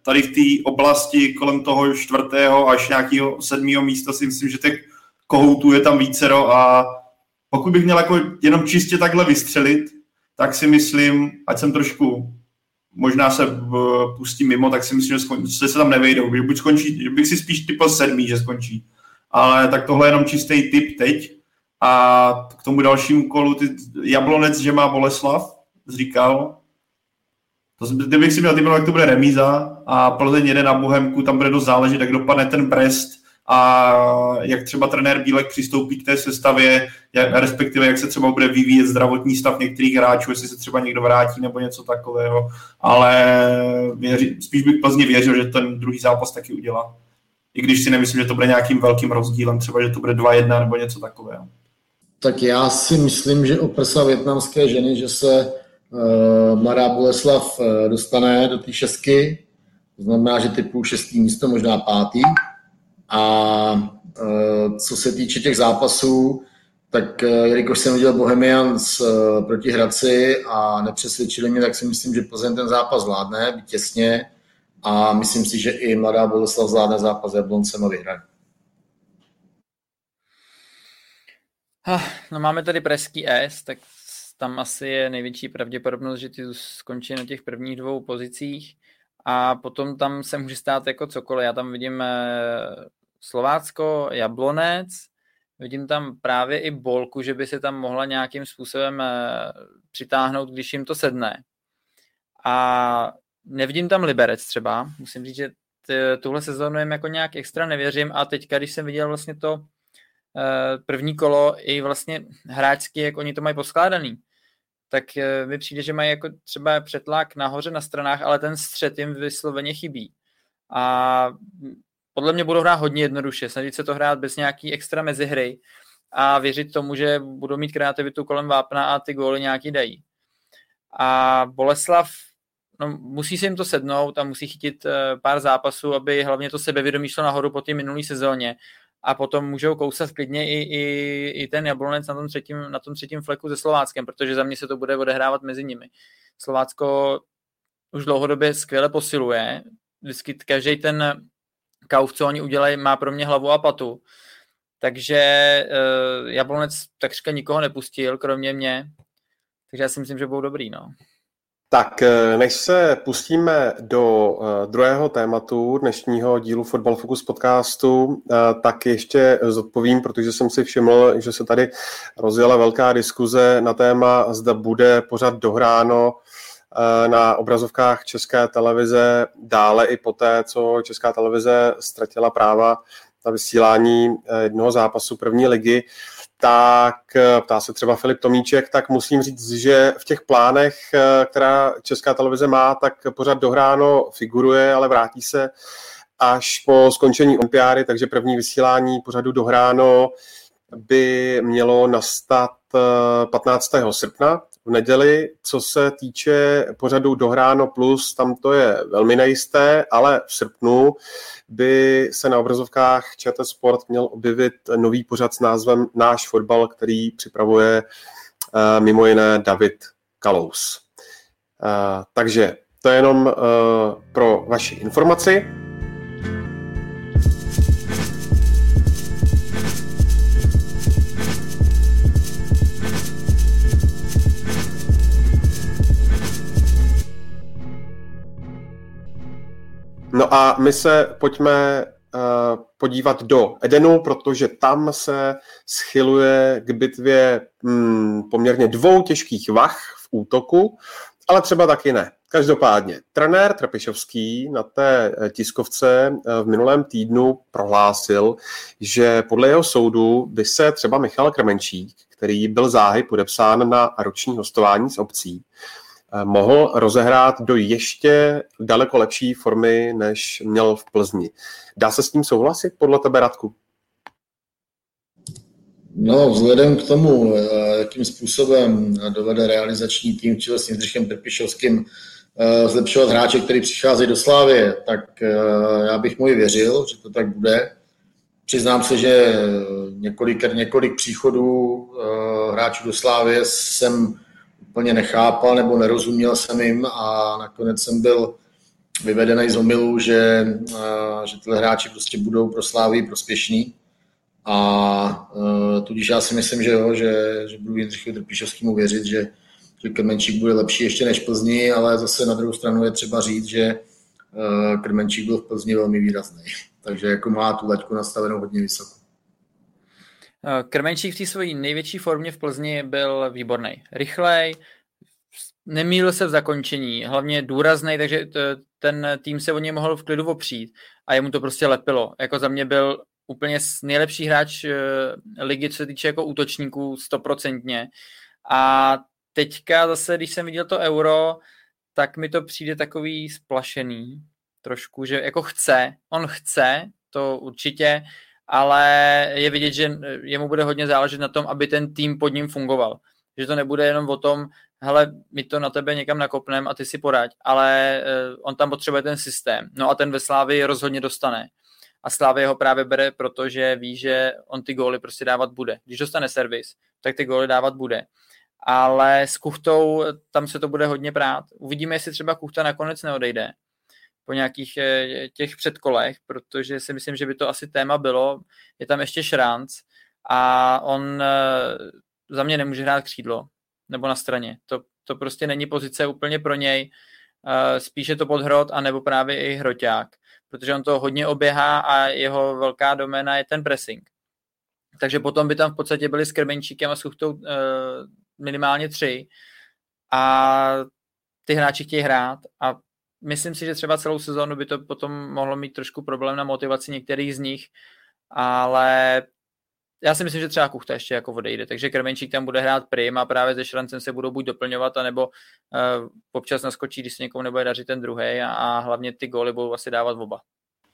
tady v té oblasti kolem toho čtvrtého až nějakého sedmého místa si myslím, že těch kohoutů je tam vícero a pokud bych měl jako jenom čistě takhle vystřelit, tak si myslím, ať jsem trošku možná se pustím mimo, tak si myslím, že, skončí, že se tam nevejdou. Že buď skončí, že bych si spíš typl sedmý, že skončí. Ale tak tohle je jenom čistý typ teď. A k tomu dalšímu kolu, ty, Jablonec, že má Boleslav, říkal. To, kdybych si měl typnout, jak to bude remíza a Plzeň jede na Bohemku, tam bude dost záležet, jak dopadne ten Brest a jak třeba trenér Bílek přistoupí k té sestavě, jak, respektive jak se třeba bude vyvíjet zdravotní stav některých hráčů, jestli se třeba někdo vrátí nebo něco takového, ale věři, spíš bych Plzně věřil, že ten druhý zápas taky udělá. I když si nemyslím, že to bude nějakým velkým rozdílem, třeba, že to bude 2-1 nebo něco takového. Tak já si myslím, že o prsa větnamské ženy, že se mladá Boleslav uh, dostane do té šestky, to znamená, že typu šestý místo, možná pátý, a e, co se týče těch zápasů, tak jelikož jsem viděl Bohemians proti Hradci a nepřesvědčili mě, tak si myslím, že Plzeň ten zápas zvládne, těsně. A myslím si, že i mladá Boleslav zvládne zápas Jabloncem a vyhraje. No máme tady Preský S, tak tam asi je největší pravděpodobnost, že ty skončí na těch prvních dvou pozicích a potom tam se může stát jako cokoliv. Já tam vidím Slovácko, Jablonec, vidím tam právě i Bolku, že by se tam mohla nějakým způsobem eh, přitáhnout, když jim to sedne. A nevidím tam Liberec třeba, musím říct, že tuhle sezónu jim jako nějak extra nevěřím a teďka, když jsem viděl vlastně to eh, první kolo i vlastně hráčský, jak oni to mají poskládaný, tak eh, mi přijde, že mají jako třeba přetlak nahoře na stranách, ale ten střed jim vysloveně chybí. A podle mě budou hrát hodně jednoduše, snažit se to hrát bez nějaký extra mezihry a věřit tomu, že budou mít kreativitu kolem vápna a ty góly nějaký dají. A Boleslav, no, musí se jim to sednout a musí chytit uh, pár zápasů, aby hlavně to sebevědomí šlo nahoru po té minulé sezóně a potom můžou kousat klidně i, i, i ten Jablonec na tom, třetím, na tom třetím fleku se Slováckem, protože za mě se to bude odehrávat mezi nimi. Slovácko už dlouhodobě skvěle posiluje, vždycky každý ten Kauf, co oni udělají, má pro mě hlavu a patu. Takže uh, Jablonec takřka nikoho nepustil, kromě mě. Takže já si myslím, že budou dobrý, no. Tak, eh, než se pustíme do uh, druhého tématu dnešního dílu Football Focus podcastu, uh, tak ještě zodpovím, protože jsem si všiml, že se tady rozjela velká diskuze na téma, zda bude pořád dohráno Eh, na obrazovkách České televize dále i poté, co Česká televize ztratila práva na vysílání eh, jednoho zápasu první ligy, tak eh, ptá se třeba Filip Tomíček, tak musím říct, že v těch plánech, která Česká televize má, tak pořád dohráno figuruje, ale vrátí se až po skončení olympiády, takže první vysílání pořadu dohráno by mělo nastat 15. srpna v neděli. Co se týče pořadu Dohráno Plus, tam to je velmi nejisté, ale v srpnu by se na obrazovkách ČT Sport měl objevit nový pořad s názvem Náš fotbal, který připravuje eh, mimo jiné David Kalous. takže to je jenom pro vaši informaci. No a my se pojďme uh, podívat do Edenu, protože tam se schyluje k bitvě hmm, poměrně dvou těžkých vach v útoku, ale třeba taky ne. Každopádně, trenér Trpišovský na té eh, tiskovce eh, v minulém týdnu prohlásil, že podle jeho soudu by se třeba Michal Krmenčík, který byl záhy podepsán na roční hostování s obcí, Eh, mohl rozehrát do ještě daleko lepší formy, než měl v Plzni. Dá se s tím souhlasit podle tebe, Radku? No, vzhledem k tomu, eh, jakým způsobem dovede realizační tým čili s Jindřichem Trpišovským eh, zlepšovat hráče, který přichází do Slávy, tak já bych mu i věřil, že to tak bude. Přiznám se, že několik, několik příchodů hráčů do Slávy jsem úplně nechápal nebo nerozuměl jsem jim a nakonec jsem byl vyvedený z omilu, že, že tyhle hráči prostě budou pro Slávy prospěšní. A tudíž já si myslím, že jo, že, že budu Jindřichu Trpišovskému věřit, že, že Krmenčík bude lepší ještě než Plzni, ale zase na druhou stranu je třeba říct, že Krmenčík byl v Plzni velmi výrazný. Takže jako má tu laťku nastavenou hodně vysoko. Eh, Krmenčík v té své největší formě v Plzni byl výborný. Rychlej, nemýlil se v zakončení, hlavně důrazný, takže ten tým se o něj mohl v klidu opřít a jemu to prostě lepilo. Jako za mě byl úplně nejlepší hráč eh, ligy, co se týče jako útočníků, stoprocentně. A teďka zase, když jsem viděl to euro, tak mi to přijde takový splašený trošku, že jako chce, on chce, to určitě, ale je vidět, že jemu bude hodně záležet na tom, aby ten tým pod ním fungoval. Že to nebude jenom o tom, hele, my to na tebe někam nakopneme a ty si poraď, ale uh, on tam potřebuje ten systém. No a ten ve Slávii rozhodně dostane. A Slávě ho právě bere, protože ví, že on ty góly prostě dávat bude. Když dostane servis, tak ty góly dávat bude. Ale s Kuchtou tam se to bude hodně prát. Uvidíme, jestli třeba Kuchta nakonec neodejde po nějakých eh, těch předkolech, protože si myslím, že by to asi téma bylo. Je tam ještě Šránc a on eh, za mě nemůže hrát křídlo nebo na straně. To, to prostě není pozice úplně pro něj. Eh, spíše to podhrot, anebo právě i hroťák, protože on to hodně oběhá a jeho velká doména je ten pressing. Takže potom by tam v podstatě byli s Krmenčíkem a s Chuchtou minimálně tři a ty hráči chtějí hrát a myslím si, že třeba celou sezónu by to potom mohlo mít trošku problém na motivaci některých z nich, ale já si myslím, že třeba Kuchta ještě jako odejde, takže Krmenčík tam bude hrát prim a právě se Šrancem se budou buď doplňovat, anebo uh, občas naskočí, když se někomu nebude dařit ten druhý a, a hlavně ty góly budou asi dávat oba.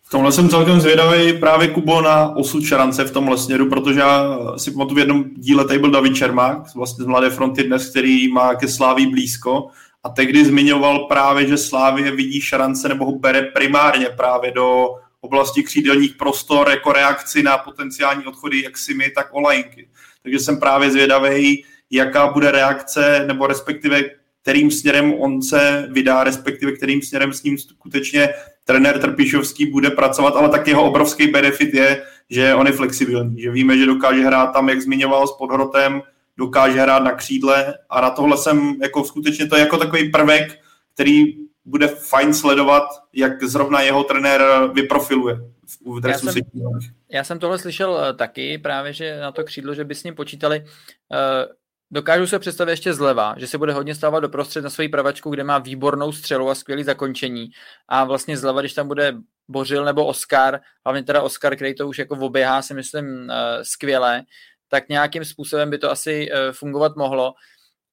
V tomhle jsem celkem zvědavý právě Kubo na osud Šarance v tomhle směru, protože já si pamatuju v jednom díle tady byl David Čermák, vlastně z Mladé fronty dnes, který má ke Sláví blízko a tehdy zmiňoval právě, že Slávě vidí šarance nebo ho bere primárně právě do oblasti křídelních prostor jako reakci na potenciální odchody jak Simy, tak Olajinky. Takže jsem právě zvědavý, jaká bude reakce, nebo respektive kterým směrem on se vydá, respektive kterým směrem s ním skutečně trenér Trpišovský bude pracovat, ale tak jeho obrovský benefit je, že on je flexibilní, že víme, že dokáže hrát tam, jak zmiňoval, s podhrotem, dokáže hrát na křídle a na tohle jsem jako skutečně to je jako takový prvek, který bude fajn sledovat, jak zrovna jeho trenér vyprofiluje v já jsem, já jsem tohle slyšel uh, taky, právě, že na to křídlo, že by s ním počítali. Uh, dokážu se představit ještě zleva, že se bude hodně stávat do prostřed na svoji pravačku, kde má výbornou střelu a skvělý zakončení. A vlastně zleva, když tam bude Bořil nebo Oscar, hlavně teda Oscar, který to už jako oběhá, si myslím uh, skvěle, tak nějakým způsobem by to asi eh, fungovat mohlo.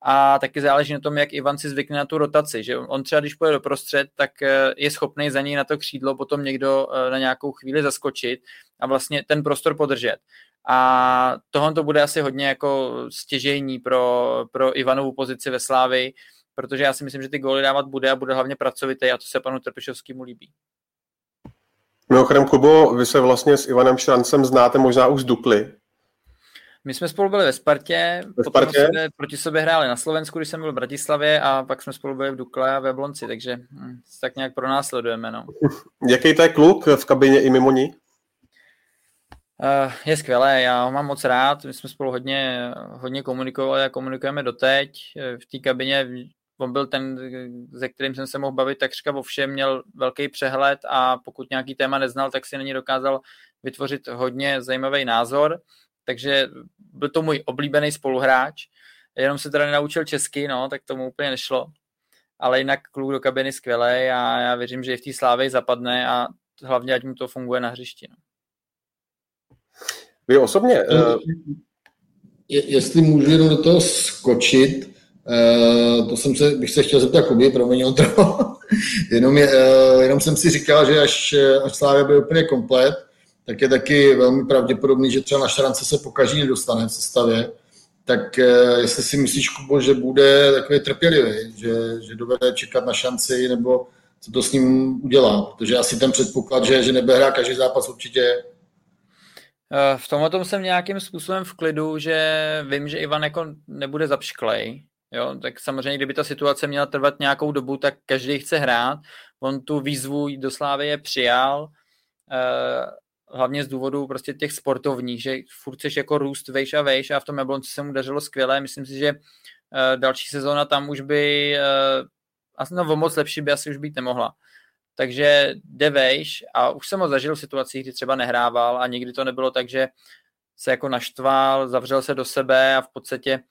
A taky záleží na tom, jak Ivan si zvykne na tu rotaci, že on třeba, když půjde do prostřed, tak eh, je schopný za něj na to křídlo potom někdo eh, na nějakou chvíli zaskočit a vlastně ten prostor podržet. A tohle to bude asi hodně jako stěžejní pro, pro Ivanovu pozici ve Slávi, protože já si myslím, že ty góly dávat bude a bude hlavně pracovitý a to se panu Trpišovskému líbí. Mimochodem, Kubo, vy se vlastně s Ivanem Šrancem znáte možná už z Dukly. My jsme spolu byli ve Spartě, ve Spartě? potom jsme proti sobě hráli na Slovensku, když jsem byl v Bratislavě a pak jsme spolu byli v Dukle a ve Blonci, takže hm, tak nějak pronásledujeme. No. Jaký to je kluk v kabině i mimo ní? Uh, je skvělé, já ho mám moc rád, my jsme spolu hodně, hodně komunikovali a komunikujeme doteď. V té kabině on byl ten, se kterým jsem se mohl bavit takřka o všem, měl velký přehled a pokud nějaký téma neznal, tak si na ní dokázal vytvořit hodně zajímavý názor, takže byl to můj oblíbený spoluhráč, jenom se teda nenaučil česky, no, tak tomu úplně nešlo, ale jinak kluk do kabiny skvělý a já věřím, že i v té slávě zapadne a hlavně, ať mu to funguje na hřišti. No. Vy osobně... Uh... Je, jestli můžu jenom do toho skočit, uh, to jsem se, bych se chtěl zeptat Kuby, promiň to. jenom, je, uh, jenom jsem si říkal, že až, až Slávia bude úplně komplet, tak je taky velmi pravděpodobný, že třeba na šrance se pokaží nedostane v sestavě. Tak jestli si myslíš, Kubo, že bude takový trpělivý, že, že dovede čekat na šanci, nebo co to s ním udělá, protože asi ten předpoklad, že, že nebude hrát každý zápas určitě Eh, v tomhle tom jsem nějakým způsobem v klidu, že vím, že Ivan jako nebude zapšklej, Jo, tak samozřejmě, kdyby ta situace měla trvat nějakou dobu, tak každý chce hrát. On tu výzvu do Slávy je přijal, eh, hlavně z důvodu prostě těch sportovních, že furt chceš jako růst vejš a vejš a v tom Jablonci se mu dařilo skvěle. Myslím si, že eh, další sezóna tam už by asi no, moc lepší by asi už být nemohla takže jde vejš a už jsem ho zažil v situacích, kdy třeba nehrával a nikdy to nebylo tak, že se jako naštval, zavřel se do sebe a v podstatě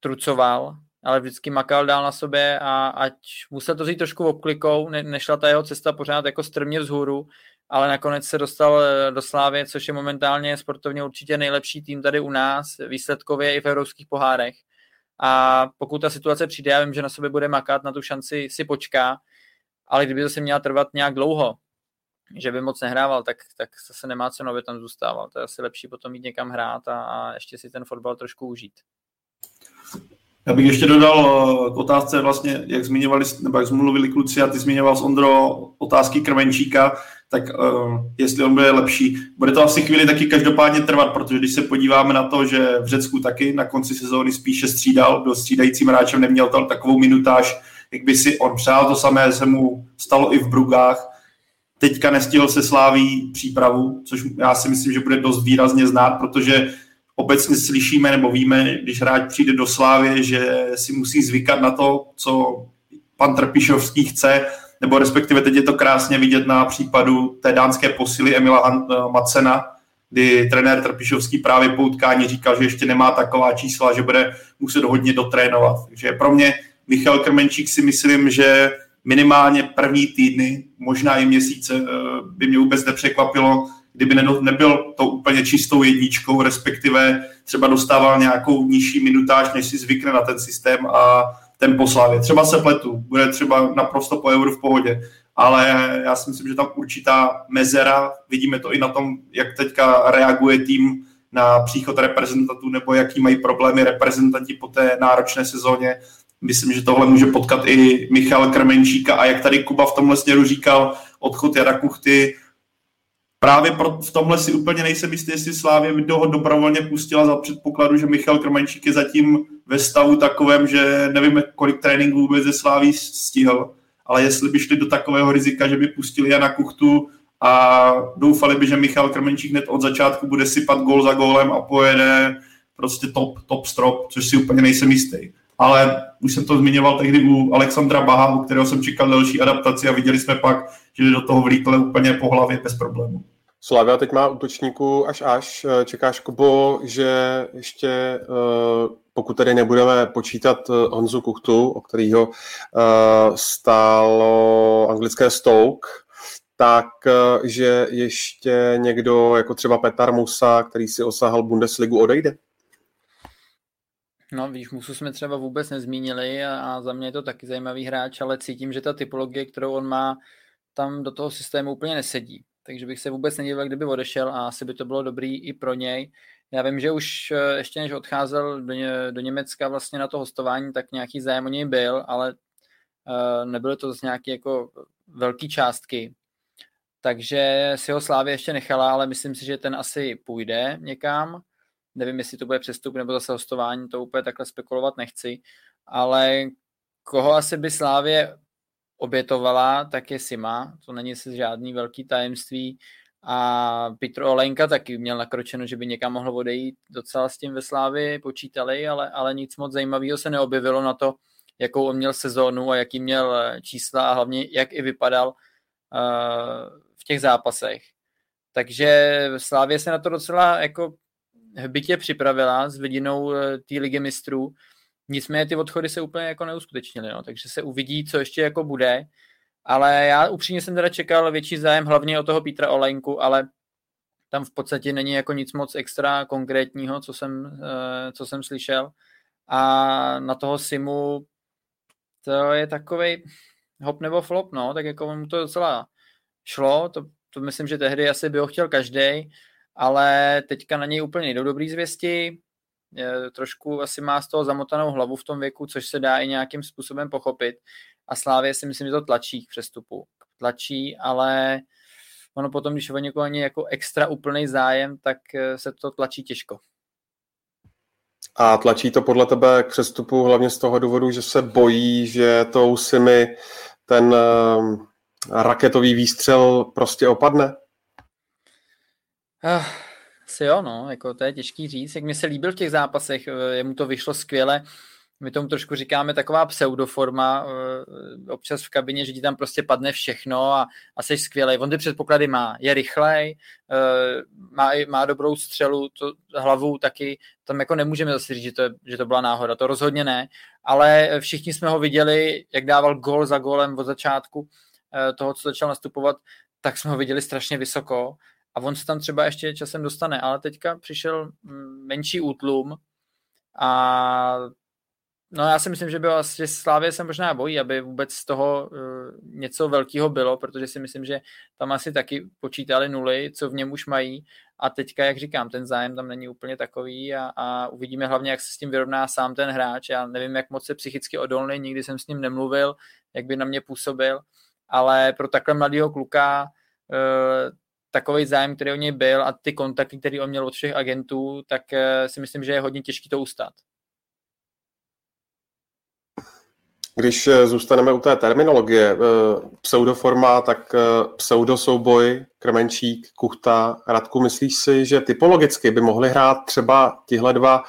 trucoval, ale vždycky makal dál na sobě a ať musel to vzít trošku obklikou, ne, nešla ta jeho cesta pořád jako strmě vzhůru, ale nakonec se dostal eh, do Slávy, což je momentálně sportovně určitě nejlepší tým tady u nás, výsledkově i v evropských pohárech. A pokud ta situace přijde, já vím, že na sobě bude makat, na tu šanci si počká, ale kdyby zase měla trvat nějak dlouho, že by moc nehrával, tak, tak zase nemá cenu, aby tam zůstával. To je asi lepší potom jít někam hrát a, a ještě si ten fotbal trošku užít. Já bych ještě dodal eh, k otázce vlastně, jak zmiňovali, nebo jak mluvili kluci a ty zmiňoval s Ondro otázky Krmenčíka, tak uh, jestli on bude lepší. Bude to asi chvíli taky každopádně trvat, protože když se podíváme na to, že v Řecku taky na konci sezóny spíše střídal, byl střídajícím hráčem, neměl tam takovou minutáž, jak by si on přál, to samé se mu stalo i v Brugách. Teďka nestihl se sláví přípravu, což já si myslím, že bude dost výrazně znát, protože obecně slyšíme nebo víme, když hráč přijde do Slávy, že si musí zvykat na to, co pan Trpišovský chce, nebo respektive teď je to krásně vidět na případu té dánské posily Emila Macena, kdy trenér Trpišovský právě po utkání říkal, že ještě nemá taková čísla, že bude muset hodně dotrénovat. Takže pro mě Michal Krmenčík si myslím, že minimálně první týdny, možná i měsíce, eh, by mě vůbec nepřekvapilo, kdyby nebyl to úplně čistou jedničkou, respektive třeba dostával nějakou nižší minutáž, než si zvykne na ten systém a ten poslavě. Třeba se pletu, bude třeba naprosto po euru v pohodě, ale já si myslím, že tam určitá mezera, vidíme to i na tom, jak teďka reaguje tým na příchod reprezentantů nebo jaký mají problémy reprezentanti po té náročné sezóně, Myslím, že tohle může potkat i Michal Krmenčíka a jak tady Kuba v tomhle směru říkal, odchod Jara Kuchty, právě pro, v tomhle si úplně nejsem jistý, jestli Slávě by toho dobrovolně pustila za předpokladu, že Michal Krmenčík je zatím ve stavu takovém, že nevíme, kolik tréninků vůbec ze Sláví stihl, ale jestli by šli do takového rizika, že by pustili Jana Kuchtu a doufali by, že Michal Krmenčík hned od začátku bude sypat gol za gólem a pojede prostě top, top strop, což si úplně nejsem jistý ale už jsem to zmiňoval tehdy u Alexandra Baha, u kterého jsem čekal další adaptaci a viděli jsme pak, že do toho vlítl úplně po hlavě bez problému. Slavia teď má útočníků až až. Čekáš, Kubo, že ještě, eh, pokud tedy nebudeme počítat eh, Honzu Kuchtu, o kterého eh, stálo anglické Stoke, tak že ještě někdo, jako třeba Petar Musa, který si osahal Bundesligu, odejde? No víš, Musu jsme třeba vůbec nezmínili a, za mě je to taky zajímavý hráč, ale cítím, že ta typologie, kterou on má, tam do toho systému úplně nesedí. Takže bych se vůbec nedíval, kdyby odešel a asi by to bylo dobrý i pro něj. Já vím, že už eh, ještě než odcházel do, ně, do Německa vlastně na to hostování, tak nějaký zájem o něj byl, ale uh, nebyly to zase nějaké jako velké částky. Takže si ho Slávě ještě nechala, ale myslím si, že ten asi půjde někam. Nevím, jestli to bude přestup nebo zase hostování, to úplně takhle spekulovat nechci, ale koho asi by Slávě obětovala, tak je Sima, to není si žádný velký tajemství. A Petro Olenka taky měl nakročeno, že by někam mohl odejít, docela s tím ve Slávě počítali, ale, ale nic moc zajímavého se neobjevilo na to, jakou on měl sezónu a jaký měl eh, čísla a hlavně jak i vypadal uh, v těch zápasech. Takže Slávě se na to docela jako bytě připravila s vidinou eh, té ligy mistrů. Nicméně ty odchody se úplně jako neuskutečnily, no, takže se uvidí, co ještě jako bude. Ale já upřímně jsem teda čekal větší zájem hlavně o toho Petra Olejnku, ale tam v podstatě není jako nic moc extra konkrétního, co jsem, co jsem slyšel. A na toho Simu to je takový hop nebo flop, no, tak jako mu to docela šlo, to, to myslím, že tehdy asi by ho chtěl každý, ale teďka na něj úplně jdou dobrý zvěsti, trošku asi má z toho zamotanou hlavu v tom věku, což se dá i nějakým způsobem pochopit a Slávě si myslím, že to tlačí k přestupu. Tlačí, ale ono potom, když o někoho není jako extra úplný zájem, tak eh, se to tlačí těžko. A tlačí to podle tebe k přestupu hlavně z toho důvodu, že se bojí, že tou mi ten uh, raketový výstřel prostě opadne? Uh, asi jo, no, jako to je těžký říct. Jak mi se líbil v těch zápasech, eh, jemu to vyšlo skvěle, my tomu trošku říkáme taková pseudoforma eh, občas v kabině, že ti tam prostě padne všechno a, a jsi skvělý. On ty předpoklady má, je rychlej, eh, má, má dobrou střelu, to, hlavu taky, tam jako nemůžeme zase říct, že to, že to byla náhoda, to rozhodně ne, ale všichni jsme ho viděli, jak dával gol za golem od začátku toho, co začal nastupovat, tak jsme ho viděli strašně vysoko a on se tam třeba ještě časem dostane, ale teďka přišel mm, menší útlum a No já si myslím, že by vlastně Slávě se možná bojí, aby vůbec z toho uh, něco velkého bylo, protože si myslím, že tam asi taky počítali nuly, co v něm už mají a teďka, jak říkám, ten zájem tam není úplně takový a, a uvidíme hlavně, jak se s tím vyrovná sám ten hráč. Já nevím, jak moc je psychicky odolný, nikdy jsem s ním nemluvil, jak by na mě působil, ale pro takhle mladého kluka uh, takový zájem, který o něj byl a ty kontakty, který on měl od všech agentů, tak uh, si myslím, že je hodně těžký to ustát. Když eh, zůstaneme u té terminologie, eh, pseudoforma, tak eh, pseudosouboj, Krmenčík, Kuchta, Radku, myslíš si, že typologicky by mohli hrát třeba tihle dva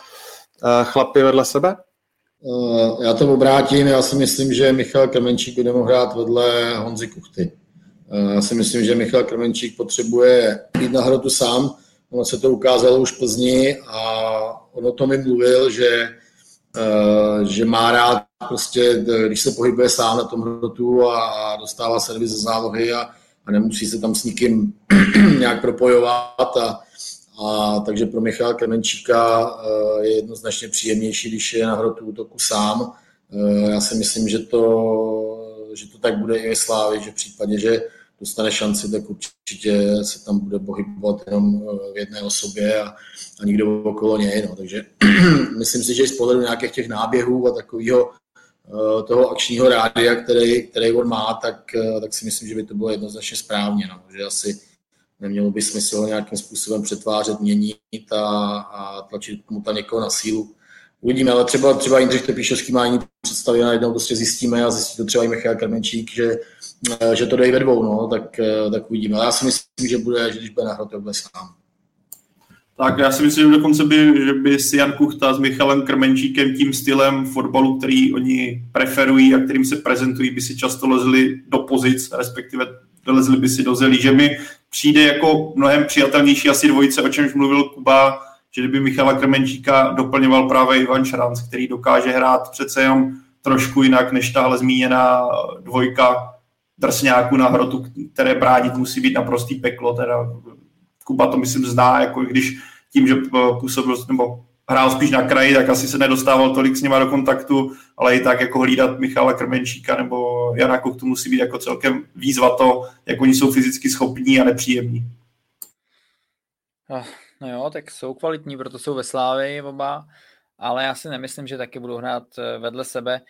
chlapy vedle sebe? Já to obrátím, já si myslím, že Michal Krmenčík by nemohl hrát vedle Honzy Kuchty. Já si myslím, že Michal Krmenčík potřebuje být na hrotu sám, ono se to ukázalo už v Plzni a on o tom mi mluvil, že, že má rád prostě, když se pohybuje sám na tom hrotu a, dostává servis ze zálohy a, a nemusí se tam s nikým nějak propojovat. A, a takže pro Michala Klemenčíka eh, je jednoznačně příjemnější, když je na hrotu útoku sám. Eh, já si myslím, že to, že to tak bude i ve že v případě, že dostane šanci, tak určitě se tam bude pohybovat jenom eh, v jedné osobě a, a nikdo okolo něj. No. Takže myslím si, že i z pohledu nějakých těch náběhů a takového Eh, toho akčního rádia, který, který on má, tak, eh, tak si myslím, že by to bylo jednoznačně správně. No. Že asi nemělo by smysl nějakým způsobem přetvářet, měnit a, a tlačit mu tam někoho na sílu. Uvidíme, ale třeba, třeba Jindřich Tepíšovský má jiný představy, najednou prostě zjistíme a zjistí to třeba i Michal Krmenčík, že, eh, že to dají ve dvou, no, tak, tak uvidíme. Ale já si myslím, že bude, že když bude na hrotě, bude sám. Tak já si myslím, že dokonce by, že by si Jan Kuchta s Michalem Krmenčíkem tím stylem fotbalu, který oni preferují a kterým se prezentují, by si často lezli do pozic, respektive lezli by si do zelí, že mi přijde jako mnohem přijatelnější asi dvojice, o čemž mluvil Kuba, že kdyby Michala Krmenčíka doplňoval právě Ivan Šranc, který dokáže hrát přece jenom trošku jinak než tahle zmíněná dvojka drsňáků na hrotu, které bránit musí být naprostý peklo, teda Kuba to myslím zná, jako když tím, že eh, působil nebo hrál spíš na kraji, tak asi se nedostával tolik s nima do kontaktu, ale i tak jako hlídat Michala Krmenčíka nebo Jana Kuchtu musí být jako celkem výzva to, jak oni jsou fyzicky schopní a nepříjemní. No jo, tak jsou kvalitní, proto jsou ve Slávii oba, ale já si nemyslím, že taky budou hrát eh, vedle sebe.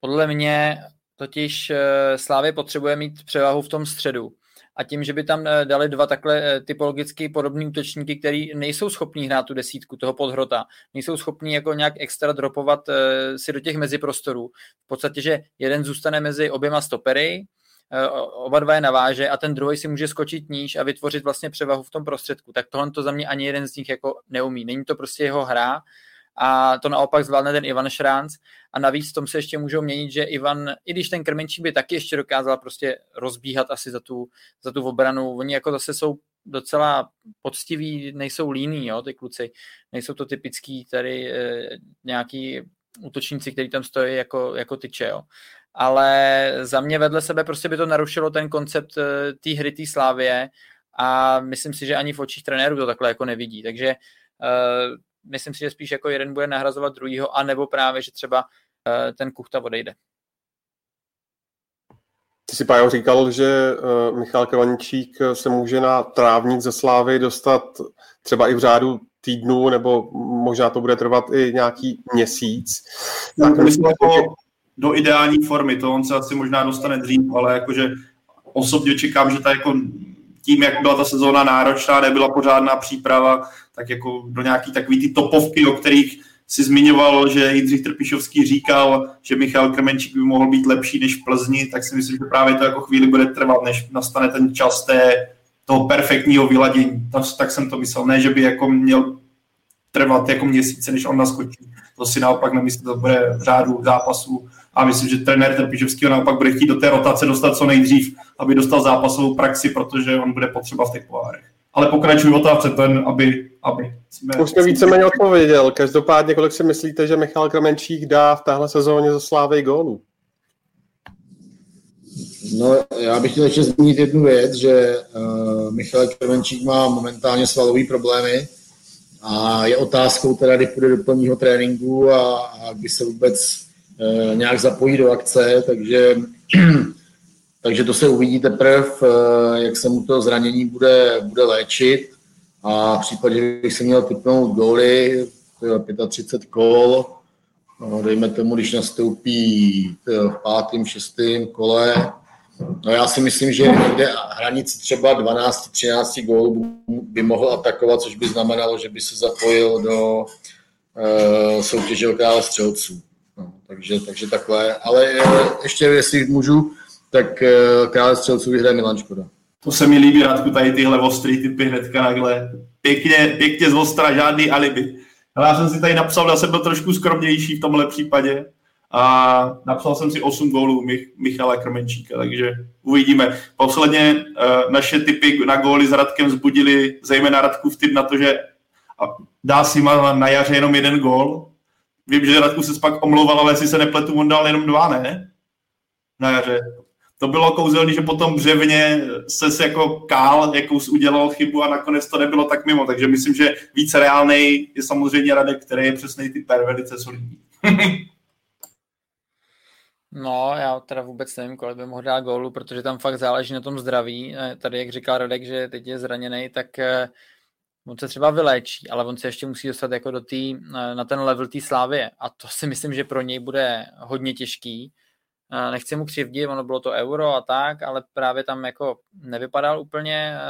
Podle mě totiž eh, Slávě potřebuje mít převahu v tom středu a tím, že by tam eh, dali dva takhle typologicky podobný útočníky, který nejsou schopní hrát tu desítku toho podhrota, nejsou schopní jako nějak extra dropovat si do těch meziprostorů. V podstatě, že jeden zůstane mezi oběma stopery, oba dva je naváže a ten druhý si může skočit níž a vytvořit vlastně převahu v tom prostředku. Tak tohle to za mě ani jeden z nich jako neumí. Není to prostě jeho hra a to naopak zvládne ten Ivan Šránc a navíc v tom se ještě můžou měnit, že Ivan, i když ten Krmenčík by taky ještě dokázal prostě rozbíhat asi za tu, za tu obranu, oni jako zase jsou docela poctiví, nejsou líní, jo, ty kluci, nejsou to typický tady e, nějaký útočníci, který tam stojí jako, jako tyče, jo. Ale za mě vedle sebe prostě by to narušilo ten koncept e, té hry, té slávě a myslím si, že ani v očích trenérů to takhle jako nevidí, takže e, myslím si, že spíš jako jeden bude nahrazovat druhýho, anebo právě, že třeba uh, ten Kuchta odejde. Ty si, Pájo, říkal, že uh, Michal Krvančík se může na trávník ze Slávy dostat třeba i v řádu týdnu, nebo možná to bude trvat i nějaký měsíc. Tak myslím, jako do ideální formy, to on se asi možná dostane dřív, ale jakože osobně čekám, že ta jako tím, jak byla ta sezóna náročná, nebyla pořádná příprava, tak jako do nějaký takový ty topovky, o kterých si zmiňoval, že Jindřich Trpišovský říkal, že Michal Krmenčík by mohl být lepší než v Plzni, tak si myslím, že právě to jako chvíli bude trvat, než nastane ten čas té, toho perfektního vyladění. Tak, tak jsem to myslel, ne, že by jako měl trvat jako měsíce, než on naskočí. To si naopak nemyslím, to bude v řádu zápasů a myslím, že trenér Trpišovský naopak bude chtít do té rotace dostat co nejdřív, aby dostal zápasovou praxi, protože on bude potřeba v těch pohárech. Ale pokračuji otázce, ten, aby... aby jsme, Už jsme víceméně odpověděl. Každopádně, kolik si myslíte, že Michal Kramenčík dá v téhle sezóně za Slávy gólu? No, já bych chtěl ještě zmínit jednu věc, že uh, Michal Krmenčík má momentálně svalové problémy a je otázkou teda, kdy půjde do plního tréninku a, a kdy se vůbec uh, nějak zapojí do akce, takže Takže to se uvidí teprve, eh, jak se mu to zranění bude, bude léčit. A v případě, že bych se měl typnout góly, 35 kol, no, dejme tomu, když nastoupí v pátém, šestém kole, No já si myslím, že někde hranici třeba 12-13 gólů by mohl atakovat, což by znamenalo, že by se zapojil do uh, soutěže o střelců. Takže, takže takhle. Ale uh, ještě, jestli můžu, tak uh, krále střelců vyhraje Milan Škoda. To se mi líbí, Radku, tady tyhle ostrý typy hnedka takhle. Pěkně, pěkně z ostra, žádný alibi. Ale já jsem si tady napsal, že jsem byl trošku skromnější v tomhle případě a napsal jsem si 8 gólů Mich- Michala Krmenčíka, takže uvidíme. Posledně uh, naše typy na góly s Radkem zbudili zejména Radku v typ na to, že dá si na jaře jenom jeden gól. Vím, že Radku se pak omlouval, ale jestli se nepletu, on dal jenom dva, ne? Na jaře to bylo kouzelný, že potom břevně se jako kál, jakou udělal chybu a nakonec to nebylo tak mimo. Takže myslím, že více reálný je samozřejmě Radek, který je přesný typer, velice solidní. No, já teda vůbec nevím, kolik by mohl dát gólu, protože tam fakt záleží na tom zdraví. Eh, tady, jak říkal Radek, že teď je zraněný, tak eh, on se třeba vyléčí, ale on se ještě musí dostat jako do tý, eh, na ten level té slávy. A to si myslím, že pro něj bude hodně těžký nechci mu křivdit, ono bylo to euro a tak, ale právě tam jako nevypadal úplně eh,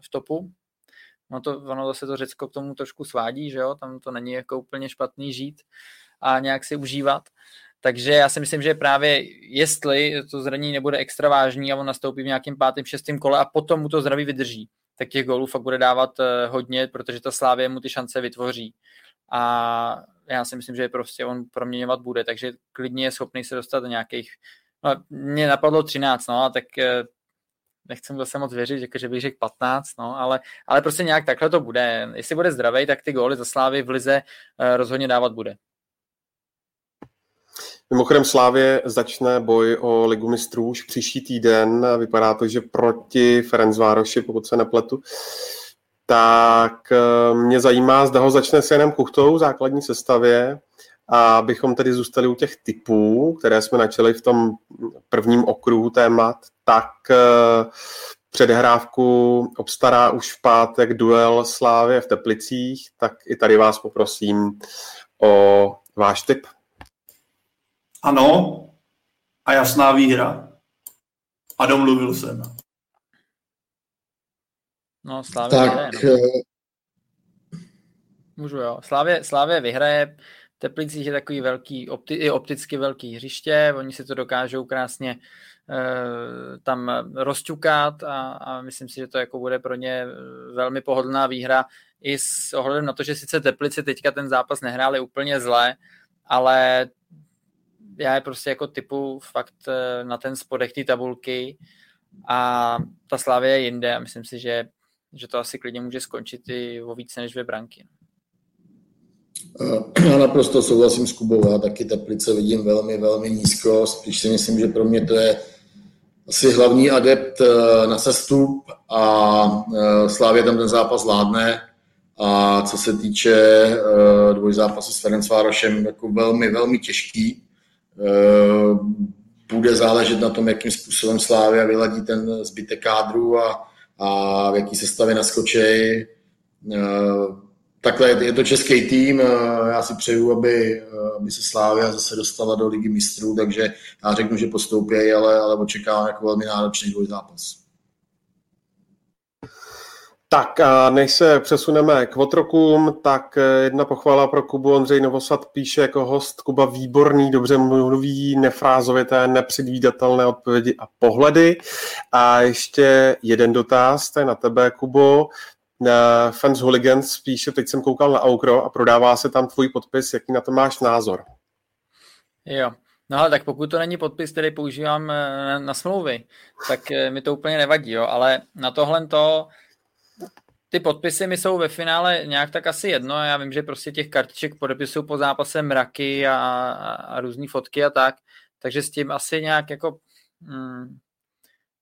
v topu. No to, ono zase to Řecko k tomu trošku svádí, že jo, tam to není jako úplně špatný žít a nějak si užívat. Takže já si myslím, že právě jestli to zranění nebude extra vážný a on nastoupí v nějakém pátém, šestém kole a potom mu to zdraví vydrží, tak těch gólů fakt bude dávat eh, hodně, protože ta Slávě mu ty šance vytvoří. A já si myslím, že prostě on proměňovat bude, takže klidně je schopný se dostat do nějakých, no, mě napadlo 13, no, a tak eh, nechci mu zase moc věřit, že bych řekl 15, no, ale, ale prostě nějak takhle to bude. Jestli bude zdravý, tak ty góly za Slávy v Lize eh, rozhodně dávat bude. Mimochodem Slávě začne boj o ligu mistrů už příští týden. Vypadá to, že proti Ferencvároši, pokud se nepletu tak eh, mě zajímá, zda ho začne s Janem Kuchtou v základní sestavě, a abychom tedy zůstali u těch typů, které jsme načali v tom prvním okruhu témat, tak eh, předhrávku obstará už v pátek duel Slávě v Teplicích, tak i tady vás poprosím o váš tip. Ano, a jasná výhra. A domluvil jsem. No, Slávě tak, vyhraje, no. Eh, Můžu, jo. Slávě, Slávě vyhraje, Teplicích je takový velký, opti, opticky velký hřiště, oni si to dokážou krásně uh, tam rozťukat a, a myslím si, že to jako bude pro ně velmi pohodlná výhra i s ohledem na to, že sice Teplice teďka ten zápas nehráli úplně zle, ale já je prostě jako typu fakt eh, na ten spodek té tabulky a ta Slávě je jinde a myslím si, že, že to asi klidně může skončit i o více než dvě branky. Eh, já naprosto souhlasím s Kubou, já taky Teplice vidím velmi, velmi nízko, spíš si myslím, že pro mě to je asi hlavní adept eh, na sestup a Slávě tam ten zápas zvládne a co se týče dvojzápasu s Ferencvárošem, jako velmi, velmi těžký, bude záležet na tom, jakým způsobem Slávia vyladí ten zbytek kádru a, a v jaký sestavě naskočej. Eh, takhle je to český tým, eh, já si přeju, aby, aby se Slávia zase dostala do ligy mistrů, takže já řeknu, že postoupí, ale, ale očekávám jako velmi náročný dvojzápas. Tak a než se přesuneme k otrokům, tak eh, jedna pochvala pro Kubu. Ondřej Novosad píše jako host Kuba výborný, dobře mluví, nefrázovité, nepředvídatelné odpovědi a pohledy. A ještě jeden dotaz, to je na tebe, Kubo. Fans Hooligans píše, teď jsem koukal na Aukro a prodává se tam tvůj podpis, jaký na to máš názor? Jo, No ale tak pokud to není podpis, který používám eh, na smlouvy, tak eh, mi to úplně nevadí, jo, ale na tohle to ty podpisy mi jsou ve finále nějak tak asi jedno. Já vím, že prostě těch kartiček podepisují po zápase mraky a, a, a různé fotky a tak, takže s tím asi nějak jako hmm,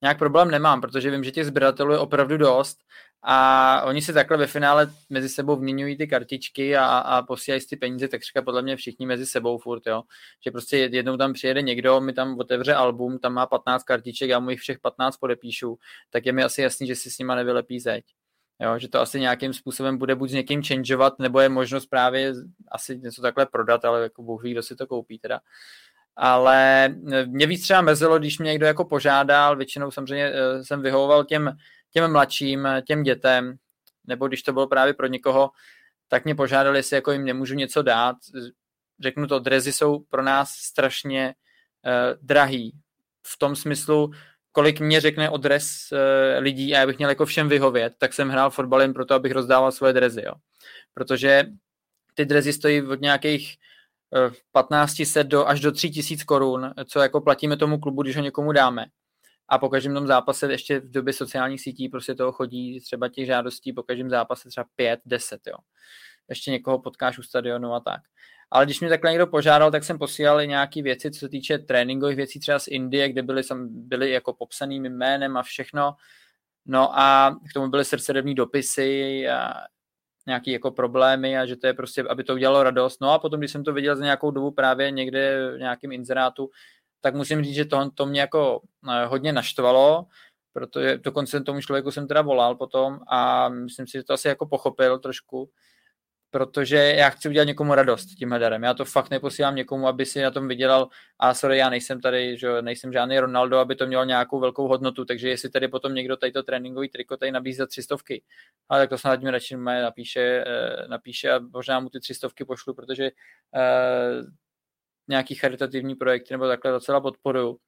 nějak problém nemám, protože vím, že těch sběratelů je opravdu dost a oni si takhle ve finále mezi sebou vměňují ty kartičky a, a posílají ty peníze, tak říká podle mě všichni mezi sebou furt, jo. Že prostě jednou tam přijede někdo, mi tam otevře album, tam má 15 kartiček, já mu jich všech 15 podepíšu, tak je mi asi jasný, že si s nima nevylepí zeď. Jo, že to asi nějakým způsobem bude buď s někým changeovat, nebo je možnost právě asi něco takhle prodat, ale jako bůh ví, kdo si to koupí teda. Ale eh, mě víc třeba mezelo, když mě někdo jako požádal, většinou samozřejmě eh, jsem vyhovoval těm, těm mladším, těm dětem, nebo když to bylo právě pro někoho, tak mě požádali, jestli jako jim nemůžu něco dát. Řeknu to, drezy jsou pro nás strašně uh, drahý. V tom smyslu, kolik mě řekne odres uh, lidí a já bych měl jako všem vyhovět, tak jsem hrál fotbal jen proto, abych rozdával svoje drezy, jo. Protože ty drezy stojí od nějakých eh, 1500 do, až do 3000 korun, co jako platíme tomu klubu, když ho někomu dáme. A po každém tom zápase ještě v době sociálních sítí prostě toho chodí třeba těch žádostí po každém zápase třeba 5, 10, jo. Ještě někoho potkáš u stadionu a tak. Ale když mě takhle někdo požádal, tak jsem posílal i nějaké věci, co se týče tréninkových věcí třeba z Indie, kde byly, byly jako popsaným jménem a všechno. No a k tomu byly srdcerevní dopisy a nějaké jako problémy a že to je prostě, aby to udělalo radost. No a potom, když jsem to viděl za nějakou dobu právě někde v nějakém inzerátu, tak musím říct, že to, to mě jako eh, hodně naštvalo, protože dokonce tomu člověku jsem teda volal potom a myslím si, že to asi jako pochopil trošku, protože já chci udělat někomu radost tímhle darem. Já to fakt neposílám někomu, aby si na tom vydělal. A sorry, já nejsem tady, že nejsem žádný Ronaldo, aby to mělo nějakou velkou hodnotu, takže jestli tady potom někdo tady to tréninkový triko tady nabízí za třistovky, ale tak to snad mi radši napíše, eh, napíše a možná mu ty třistovky pošlu, protože uh, nějaký charitativní projekty nebo takhle docela podporuju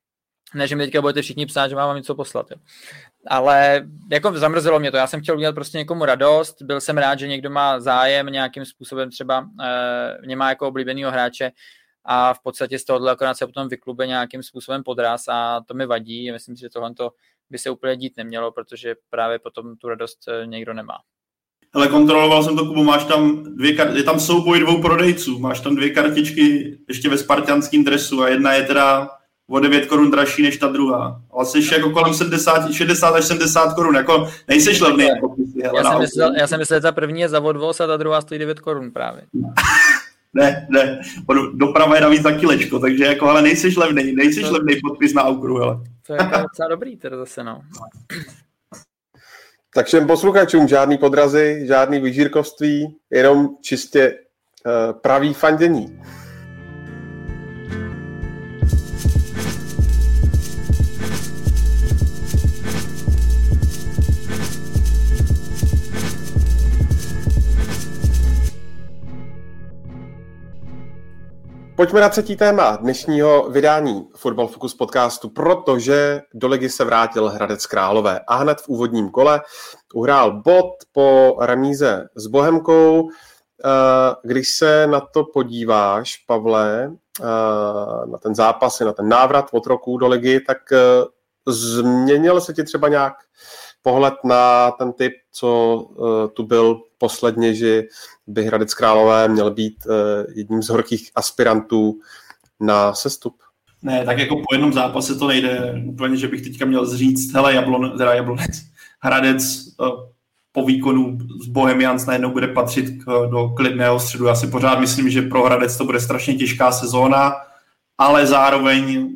ne, že mi teďka budete všichni psát, že mám něco poslat. Jo. Ale jako zamrzelo mě to. Já jsem chtěl udělat prostě někomu radost. Byl jsem rád, že někdo má zájem nějakým způsobem třeba e, mě má jako oblíbenýho hráče a v podstatě z tohohle akorát se potom vyklube nějakým způsobem podraz a to mi vadí. Myslím si, že tohle by se úplně dít nemělo, protože právě potom tu radost eh, někdo nemá. Ale kontroloval jsem to, Kubo, máš tam dvě je tam souboj dvou prodejců, máš tam dvě kartičky ještě ve spartianském dresu a jedna je teda o 9 korun dražší než ta druhá. Ale jsi jako kolem 70, 60 až 70 korun, jako nejseš levný. Jako já, jsem myslel, já jsem myslel, že ta první je za odvoz a ta druhá stojí 9 korun právě. ne, ne, doprava je navíc za kilečko, takže jako, ale nejseš levný, nejseš to... levný podpis na Aukru, hele. To je jako docela dobrý teda zase, no. Tak všem posluchačům žádný podrazy, žádný vyžírkovství, jenom čistě uh, pravý fandění. Pojďme na třetí téma dnešního vydání Football Focus podcastu, protože do ligy se vrátil Hradec Králové a hned v úvodním kole uhrál bod po remíze s Bohemkou. Eh, když se na to podíváš, Pavle, eh, na ten zápas, na ten návrat od roku do ligy, tak eh, změnil se ti třeba nějak pohled na ten typ, co tu byl posledně, že by Hradec Králové měl být jedním z horkých aspirantů na sestup? Ne, tak jako po jednom zápase to nejde úplně, že bych teďka měl zříct, hele, Jablon, teda Jablonec, Hradec po výkonu z Bohemians najednou bude patřit k, do klidného středu. Já si pořád myslím, že pro Hradec to bude strašně těžká sezóna, ale zároveň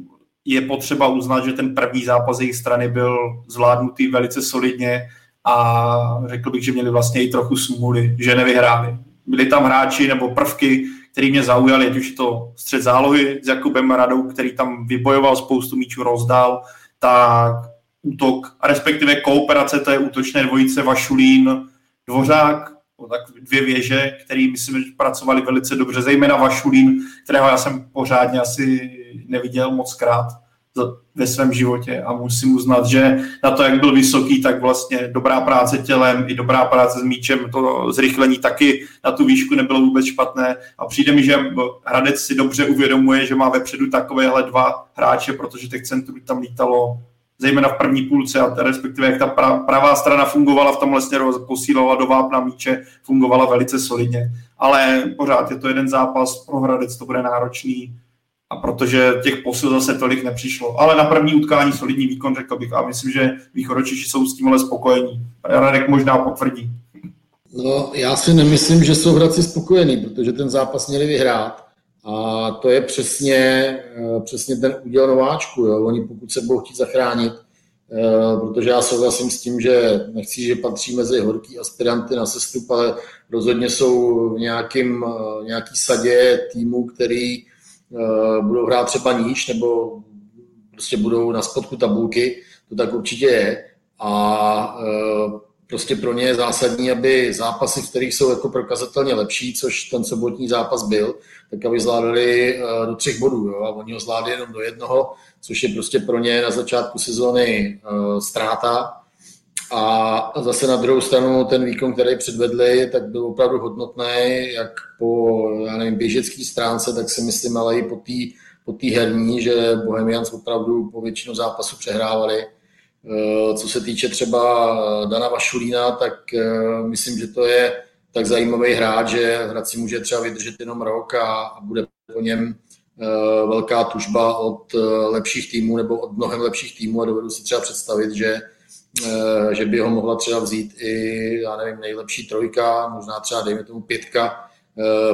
je potřeba uznat, že ten první zápas jejich strany byl zvládnutý velice solidně a řekl bych, že měli vlastně i trochu smůly, že nevyhráli. Byli tam hráči nebo prvky, který mě zaujali, ať už to střed zálohy s Jakubem Radou, který tam vybojoval spoustu míčů, rozdal, tak útok, respektive kooperace té útočné dvojice Vašulín, Dvořák, tak dvě věže, které myslím, že pracovali velice dobře, zejména Vašulín, kterého já jsem pořádně asi neviděl moc krát ve svém životě. A musím uznat, že na to, jak byl vysoký, tak vlastně dobrá práce tělem i dobrá práce s míčem, to zrychlení taky na tu výšku nebylo vůbec špatné. A přijde mi, že Hradec si dobře uvědomuje, že má vepředu takovéhle dva hráče, protože těch centrů tam lítalo zejména v první půlce, a respektive jak ta pravá strana fungovala v tom vlastně posílala do vápna míče, fungovala velice solidně. Ale pořád je to jeden zápas, pro Hradec to bude náročný, a protože těch posil zase tolik nepřišlo. Ale na první utkání solidní výkon, řekl bych, a myslím, že východočiši jsou s tímhle spokojení. Radek možná potvrdí. No, já si nemyslím, že jsou Hradci spokojení, protože ten zápas měli vyhrát a to je přesně, eh, přesně ten úděl nováčku. Jo. Oni pokud se budou chtít zachránit, eh, protože já souhlasím s tím, že nechci, že patří mezi horký aspiranty na sestup, ale rozhodně jsou v nějakým, eh, nějaký sadě týmu, který budou hrát třeba níž nebo prostě budou na spodku tabulky, to tak určitě je. A prostě pro ně je zásadní, aby zápasy, v kterých jsou jako prokazatelně lepší, což ten sobotní zápas byl, tak aby zvládali eh, do třech bodů. Jo? A oni ho zvládli jenom do jednoho, což je prostě pro ně na začátku sezóny uh, ztráta. A zase na druhou stranu ten výkon, který předvedli, tak byl opravdu hodnotný, jak po já nevím, běžecké stránce, tak si myslím, ale i po té po herní, že Bohemians opravdu po většinu zápasu přehrávali. Eh, co se týče třeba Dana Vašulína, tak myslím, že to je tak zajímavý hráč, že Hradci může třeba vydržet jenom rok a, bude po něm velká tužba od lepších týmů nebo od mnohem lepších týmů a dovedu si třeba představit, že, že by ho mohla třeba vzít i, já nevím, nejlepší trojka, možná třeba dejme tomu pětka,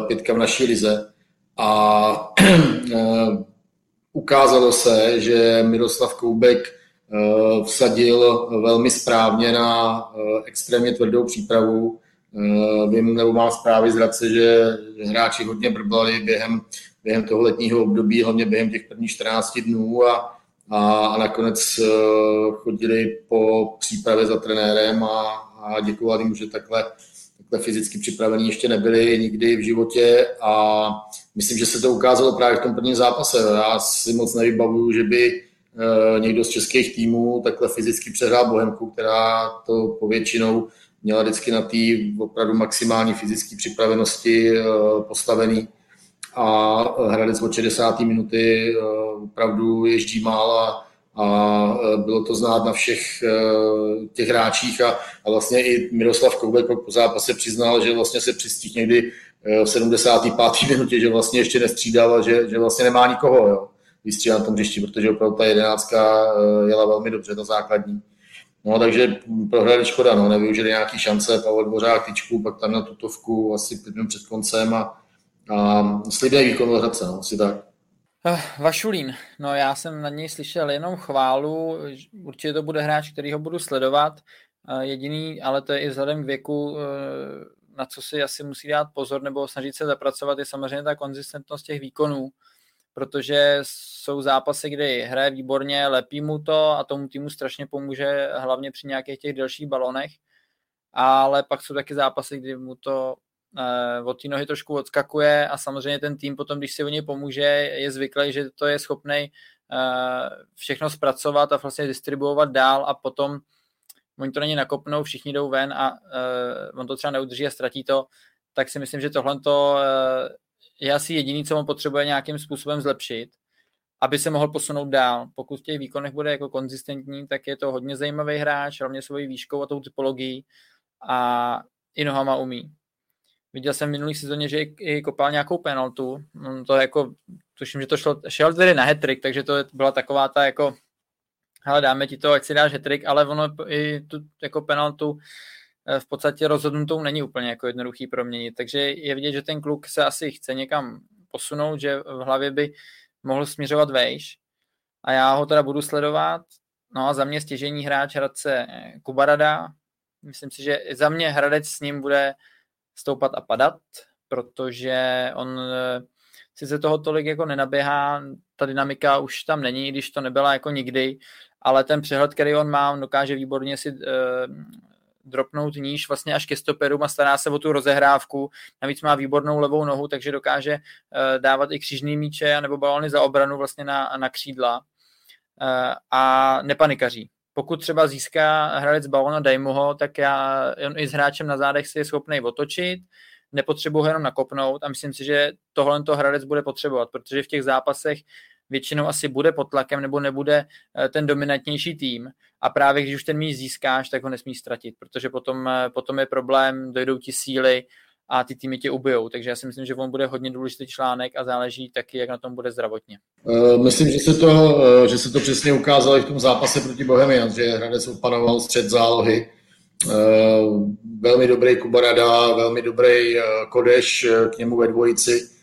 pětka v naší lize. A ukázalo se, že Miroslav Koubek vsadil velmi správně na extrémně tvrdou přípravu, Eh, vím, nebo mám zprávy z Hradce, že hráči hodně brblali během, během toho letního období, hlavně během těch prvních 14 dnů a, a, a nakonec eh, chodili po přípravě za trenérem a, a děkovali mu, že takhle, takhle fyzicky připravení ještě nebyli nikdy v životě a myslím, že se to ukázalo právě v tom prvním zápase. Já si moc nevybavuju, že by eh, někdo z českých týmů takhle fyzicky přehrál Bohemku, která to povětšinou měla vždycky na té opravdu maximální fyzické připravenosti eh, postavený a Hradec od 60. minuty eh, opravdu ježdí mál a, eh, bylo to znát na všech těch hráčích a, a vlastně i Miroslav Koubek po zápase přiznal, že vlastně se přistihl někdy v 75. minutě, že vlastně ještě nestřídal a že, že vlastně nemá nikoho jo, vystřídat na tom hřišti, protože opravdu ta jedenáctka jela velmi dobře, ta základní. No, takže prohráli škoda, no, nevyužili nějaký šance, Pavel Dvořák tyčku, pak tam na tutovku asi pět minut před koncem a, a slibný výkon Hradce, no, asi tak. Eh, Vašulín, no já jsem na něj slyšel jenom chválu, určitě to bude hráč, který ho budu sledovat, eh, jediný, ale to je i vzhledem k věku, eh, na co si asi musí dát pozor nebo snažit se zapracovat, je samozřejmě ta konzistentnost těch výkonů, protože jsou zápasy, kdy hraje výborně, lepí mu to a tomu týmu strašně pomůže, hlavně při nějakých těch delších balonech, ale pak jsou taky zápasy, kdy mu to uh, od té nohy trošku odskakuje a samozřejmě ten tým potom, když si o něj pomůže, je zvyklý, že to je schopný uh, všechno zpracovat a vlastně distribuovat dál a potom oni to na nakopnou, všichni jdou ven a uh, on to třeba neudrží a ztratí to, tak si myslím, že tohle uh, je asi jediný, co on potřebuje nějakým způsobem zlepšit, aby se mohl posunout dál. Pokud v těch výkonech bude jako konzistentní, tak je to hodně zajímavý hráč, hlavně svojí výškou a tou typologií a i nohama umí. Viděl jsem v minulý sezóně, že i kopal nějakou penaltu. To jako, tuším, že to šlo, šel tedy na hetrik, takže to byla taková ta jako hele, dáme ti to, ať si dáš hetrik, ale ono i tu jako penaltu v podstatě rozhodnutou není úplně jako jednoduchý proměnit, takže je vidět, že ten kluk se asi chce někam posunout, že v hlavě by mohl směřovat vejš a já ho teda budu sledovat. No a za mě stěžení hráč Hradce eh, Kubarada. Myslím si, že za mě Hradec s ním bude stoupat a padat, protože on eh, sice toho tolik jako nenaběhá, ta dynamika už tam není, když to nebyla jako nikdy, ale ten přehled, který on má, on dokáže výborně si dropnout níž vlastně až ke stoperům a stará se o tu rozehrávku. Navíc má výbornou levou nohu, takže dokáže uh, dávat i křížný míče nebo balony za obranu vlastně na, na křídla uh, a nepanikaří. Pokud třeba získá hradec balona, dej mu ho, tak já on i s hráčem na zádech si je schopný otočit, nepotřebuji ho jenom nakopnout a myslím si, že tohle to hradec bude potřebovat, protože v těch zápasech většinou asi bude pod tlakem nebo nebude eh, ten dominantnější tým a právě když už ten míč získáš, tak ho nesmíš ztratit, protože potom, eh, potom je problém, dojdou ti síly a ty týmy tě ubijou. Takže já si myslím, že on bude hodně důležitý článek a záleží taky, jak na tom bude zdravotně. Eh, myslím, že se to, že se to přesně ukázalo i v tom zápase proti Bohemians, že Hradec opanoval střed zálohy. Velmi dobrý Kubarada, velmi dobrý Kodeš k němu ve dvojici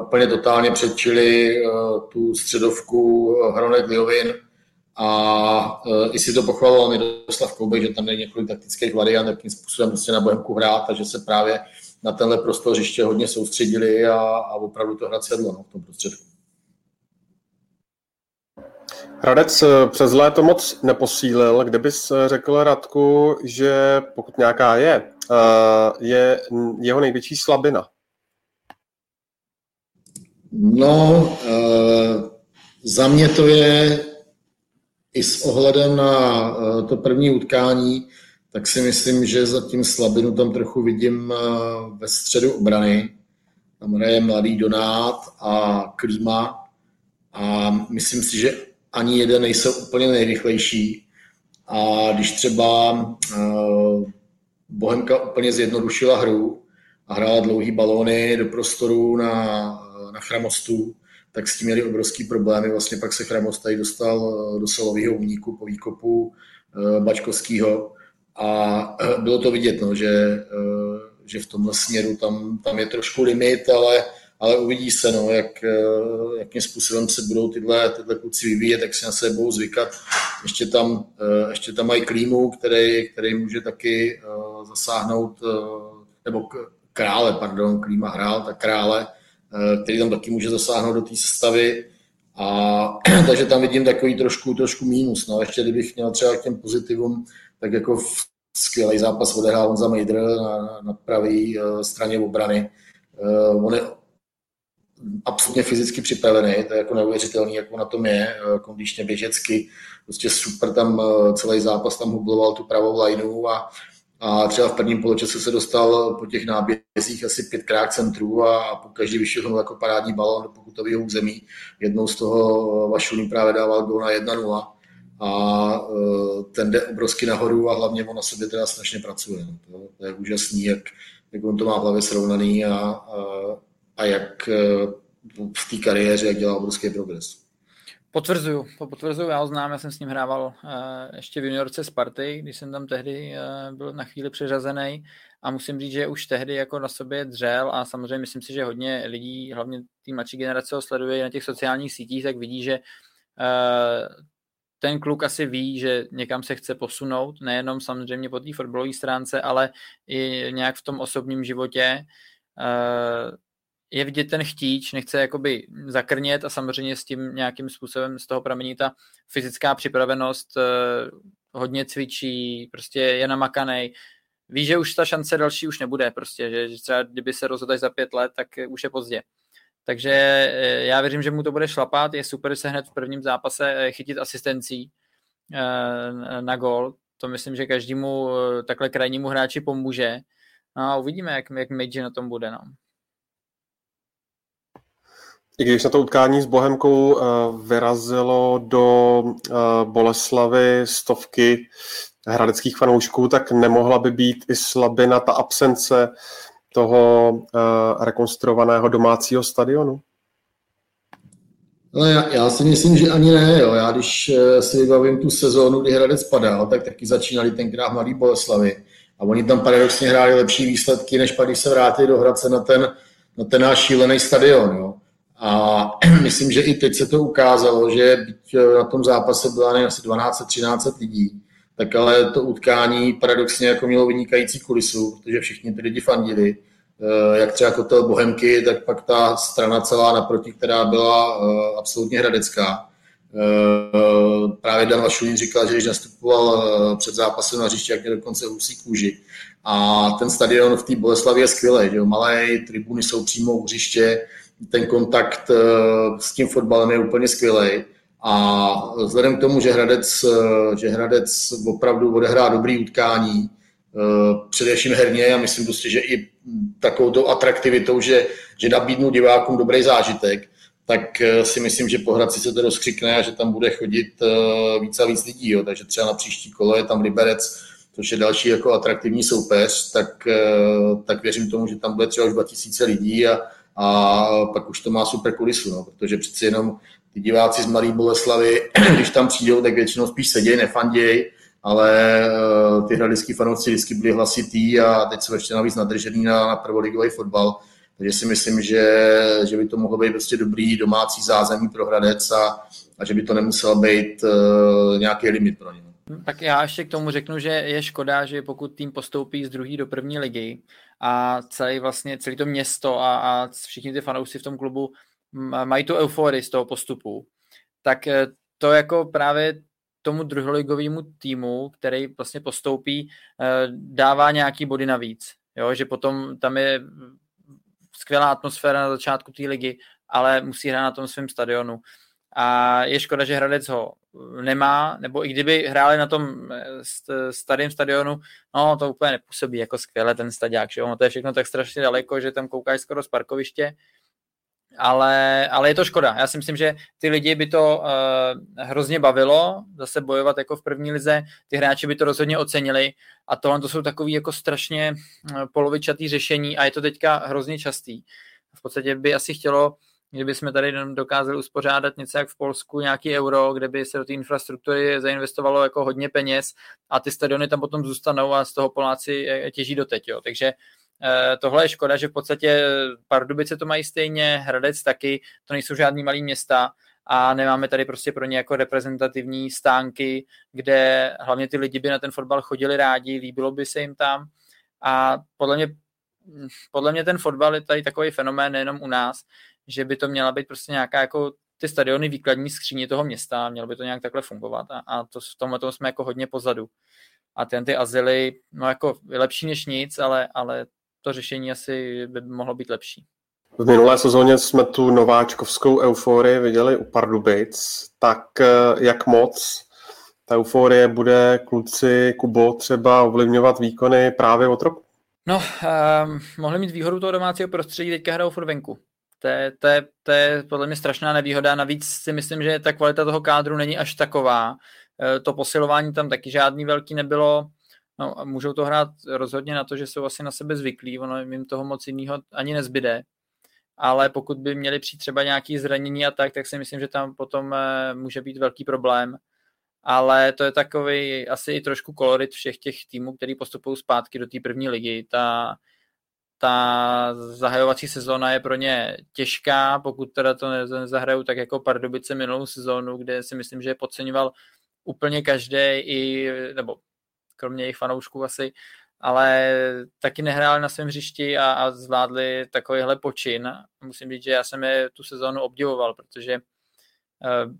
úplně totálně předčili uh, tu středovku Hronek Liovin a i si to pochvaloval Miroslav Koubek, že tam je několik taktických variant, jakým způsobem prostě na Bohemku hrát a že se právě na tenhle prostor hřiště hodně soustředili a, a opravdu to hrad sedlo no, v tom prostředku. Hradec přes léto moc neposílil. Kdybys řekl Radku, že pokud nějaká je, je jeho největší slabina? No, uh, za mě to je i s ohledem na uh, to první utkání, tak si myslím, že zatím slabinu tam trochu vidím uh, ve středu obrany. Tam hraje mladý Donát a Klíma a myslím si, že ani jeden nejsou úplně nejrychlejší. A když třeba Bohemka úplně zjednodušila hru a hrála dlouhý balóny do prostoru na na Chramostu, tak s tím měli obrovský problémy. Vlastně pak se Chramost tady dostal eh, do solového úniku po výkopu eh, Bačkovského a eh, bylo to vidět, no, že, že v tomhle směru tam, tam je trošku limit, ale, ale uvidí se, no, jak, jakým způsobem se budou tyhle, tyhle kluci vyvíjet, jak se na sebe budou zvykat. Ještě tam, ještě tam mají klímu, který, který může taky zasáhnout, nebo krále, pardon, klíma hrál, tak krále, který tam taky může zasáhnout do té sestavy. A, takže tam vidím takový trošku, trošku mínus. No. Ještě kdybych měl třeba k těm pozitivům, tak jako v skvělý zápas odehrál Honza Mejdr na, na pravé uh, straně obrany. Uh, on je absolutně fyzicky připravený, to je jako neuvěřitelný, jak on na tom je, kondičně běžecky, prostě super tam celý zápas tam hubloval tu pravou lineu a a třeba v prvním poločase se dostal po těch nábězích asi pětkrát centrů a, po každý vyšel jako parádní balón do pokutového území. Jednou z toho Vašulín právě dával gól na 1-0 a uh, ten jde obrovsky nahoru a hlavně on na sobě teda strašně pracuje. No. To, to je úžasný, jak, jak on to má v hlavě srovnaný a, a, a jak uh, v té kariéře, jak dělá obrovský progres. Potvrzuju, to potvrzuju, já ho znám, já jsem s ním hrával uh, ještě v juniorce Sparty, když jsem tam tehdy uh, byl na chvíli přeřazený a musím říct, že už tehdy jako na sobě dřel a samozřejmě myslím si, že hodně lidí, hlavně té mladší generace ho sleduje na těch sociálních sítích, tak vidí, že uh, ten kluk asi ví, že někam se chce posunout, nejenom samozřejmě po té fotbalové stránce, ale i nějak v tom osobním životě. Uh, je vidět ten chtíč, nechce jakoby zakrnět a samozřejmě s tím nějakým způsobem z toho pramení ta fyzická připravenost, eh, hodně cvičí, prostě je namakaný. ví, že už ta šance další už nebude prostě, že, že třeba kdyby se rozhodl za pět let, tak už je pozdě. Takže eh, já věřím, že mu to bude šlapat, je super se hned v prvním zápase eh, chytit asistencí na gol. To myslím, že každému takhle krajnímu hráči pomůže. No a uvidíme, jak, jak Meiji na tom bude. No. I když na to utkání s Bohemkou vyrazilo do Boleslavy stovky hradeckých fanoušků, tak nemohla by být i slabina ta absence toho uh, rekonstruovaného domácího stadionu? No já, já si myslím, že ani ne. Jo. Já když si vybavím tu sezónu, kdy Hradec padal, tak taky začínali tenkrát Mladý Boleslavy. A oni tam paradoxně hráli lepší výsledky, než pak, když se vrátili do Hradce na ten, na ten náš šílený stadion. Jo. A myslím, že i teď se to ukázalo, že eh, na tom zápase byla ne, asi 12-13 lidí, tak ale to utkání paradoxně jako mělo vynikající kulisu, protože všichni ty lidi fandili. Eh, jak třeba kotel Bohemky, tak pak ta strana celá naproti, která byla eh, absolutně hradecká. Právě Dan Vašulín říkal, že když nastupoval před zápasem na hřiště, jak mě dokonce husí kůži. A ten stadion v té Boleslavě je skvělý, že jo? malé tribuny jsou přímo u hřiště, ten kontakt s tím fotbalem je úplně skvělý. A vzhledem k tomu, že Hradec, že Hradec opravdu odehrá dobrý utkání, především herně a myslím prostě, že i takovou tou atraktivitou, že, že nabídnu divákům dobrý zážitek, tak eh, si myslím, že po Hradci se to rozkřikne a že tam bude chodit eh, víc a víc lidí. Jo. Takže třeba na příští kolo je tam Liberec, což je další jako atraktivní soupeř, tak, eh, tak věřím tomu, že tam bude třeba už 2000 lidí a, a pak už to má super kulisu, no, protože přeci jenom ty diváci z Malý Boleslavy, když tam přijdou, tak většinou spíš sedějí, nefandějí, ale uh, ty hradecký fanoušci vždycky byli hlasitý a teď jsou ještě navíc nadržený na, na prvoligový fotbal. Takže si myslím, že, že by to mohlo být prostě dobrý domácí zázemí pro Hradec a, a že by to nemusel být uh, nějaký limit pro ně. Tak já ještě k tomu řeknu, že je škoda, že pokud tým postoupí z druhé do první ligy a celý vlastně celý to město a, a všichni ty fanoušci v tom klubu mají tu euforii z toho postupu, tak eh, to jako právě tomu druholigovému týmu, který vlastně postoupí, eh, dává nějaký body navíc. Jo, že potom tam je skvělá atmosféra na začátku té ligy, ale musí hrát na tom svém stadionu. A je škoda, že Hradec ho nemá, nebo i kdyby hráli na tom eh, starém stadionu, no to úplně nepůsobí jako skvěle ten stadiák, že ono to je všechno tak strašně daleko, že tam koukáš skoro z parkoviště, ale, ale je to škoda. Já si myslím, že ty lidi by to uh, hrozně bavilo, zase bojovat jako v první lize, ty hráči by to rozhodně ocenili a tohle to jsou takový jako strašně polovičatý řešení a je to teďka hrozně častý. V podstatě by asi chtělo, kdyby jsme tady dokázali uspořádat něco jak v Polsku, nějaký euro, kde by se do té infrastruktury zainvestovalo jako hodně peněz a ty stadiony tam potom zůstanou a z toho Poláci eh, těží doteď. Jo. Takže Eh, tohle je škoda, že v podstatě Pardubice to mají stejně, Hradec taky, to nejsou žádný malý města a nemáme tady prostě pro ně jako reprezentativní stánky, kde hlavně ty lidi by na ten fotbal chodili rádi, líbilo by se jim tam a podle mě, podle mě ten fotbal je tady takový fenomén nejenom u nás, že by to měla být prostě nějaká jako ty stadiony výkladní skříně toho města, mělo by to nějak takhle fungovat a, a to v tomhle tom jsme jako hodně pozadu. A ten ty azyly, no jako lepší než nic, ale, ale to řešení asi by mohlo být lepší. V minulé sezóně jsme tu nováčkovskou euforii viděli u Pardubic, tak eh, jak moc ta euforie bude kluci Kubo třeba ovlivňovat výkony právě od roku? No, um, mohli mít výhodu toho domácího prostředí, teďka hrajou furt venku. To je, to, je, to je podle mě strašná nevýhoda. Navíc si myslím, že ta kvalita toho kádru není až taková. Eh, to posilování tam taky žádný velký nebylo. No a můžou to hrát rozhodně na to, že jsou asi na sebe zvyklí, ono jim toho moc jiného ani nezbyde. Ale pokud by měli přijít třeba nějaký zranění a tak, tak si myslím, že tam potom eh, může být velký problém. Ale to je takový asi i trošku kolorit všech těch týmů, který postupují zpátky do té první ligy. Ta, ta zahajovací sezóna je pro ně těžká, pokud teda to nezahrajou tak jako Pardubice minulou sezónu, kde si myslím, že je podceňoval úplně každý, i, nebo kromě jejich fanoušků asi, ale taky nehráli na svém hřišti a, a zvládli takovýhle počin. Musím říct, že já jsem je tu sezónu obdivoval, protože uh,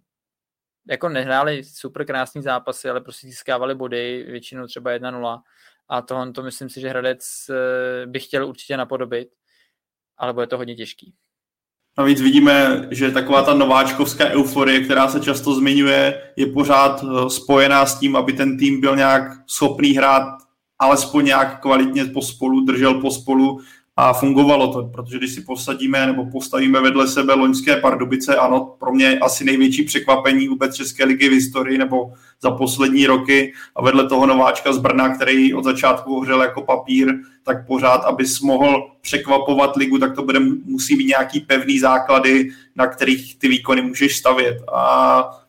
jako nehráli super krásný zápasy, ale prostě získávali body, většinou třeba 1-0 a tohle to myslím si, že Hradec eh, by chtěl určitě napodobit, ale bude to hodně těžký. Navíc vidíme, že taková ta nováčkovská euforie, která se často zmiňuje, je pořád eh, spojená s tím, aby ten tým byl nějak schopný hrát alespoň nějak kvalitně pospolu, držel pospolu a fungovalo to, protože když si posadíme nebo postavíme vedle sebe loňské Pardubice, ano, pro mě asi největší překvapení vůbec České ligy v historii nebo za poslední roky a vedle toho nováčka z Brna, který od začátku hořel jako papír, tak pořád, abys mohl překvapovat ligu, tak to bude, musí být nějaký pevný základy, na kterých ty výkony můžeš stavět. A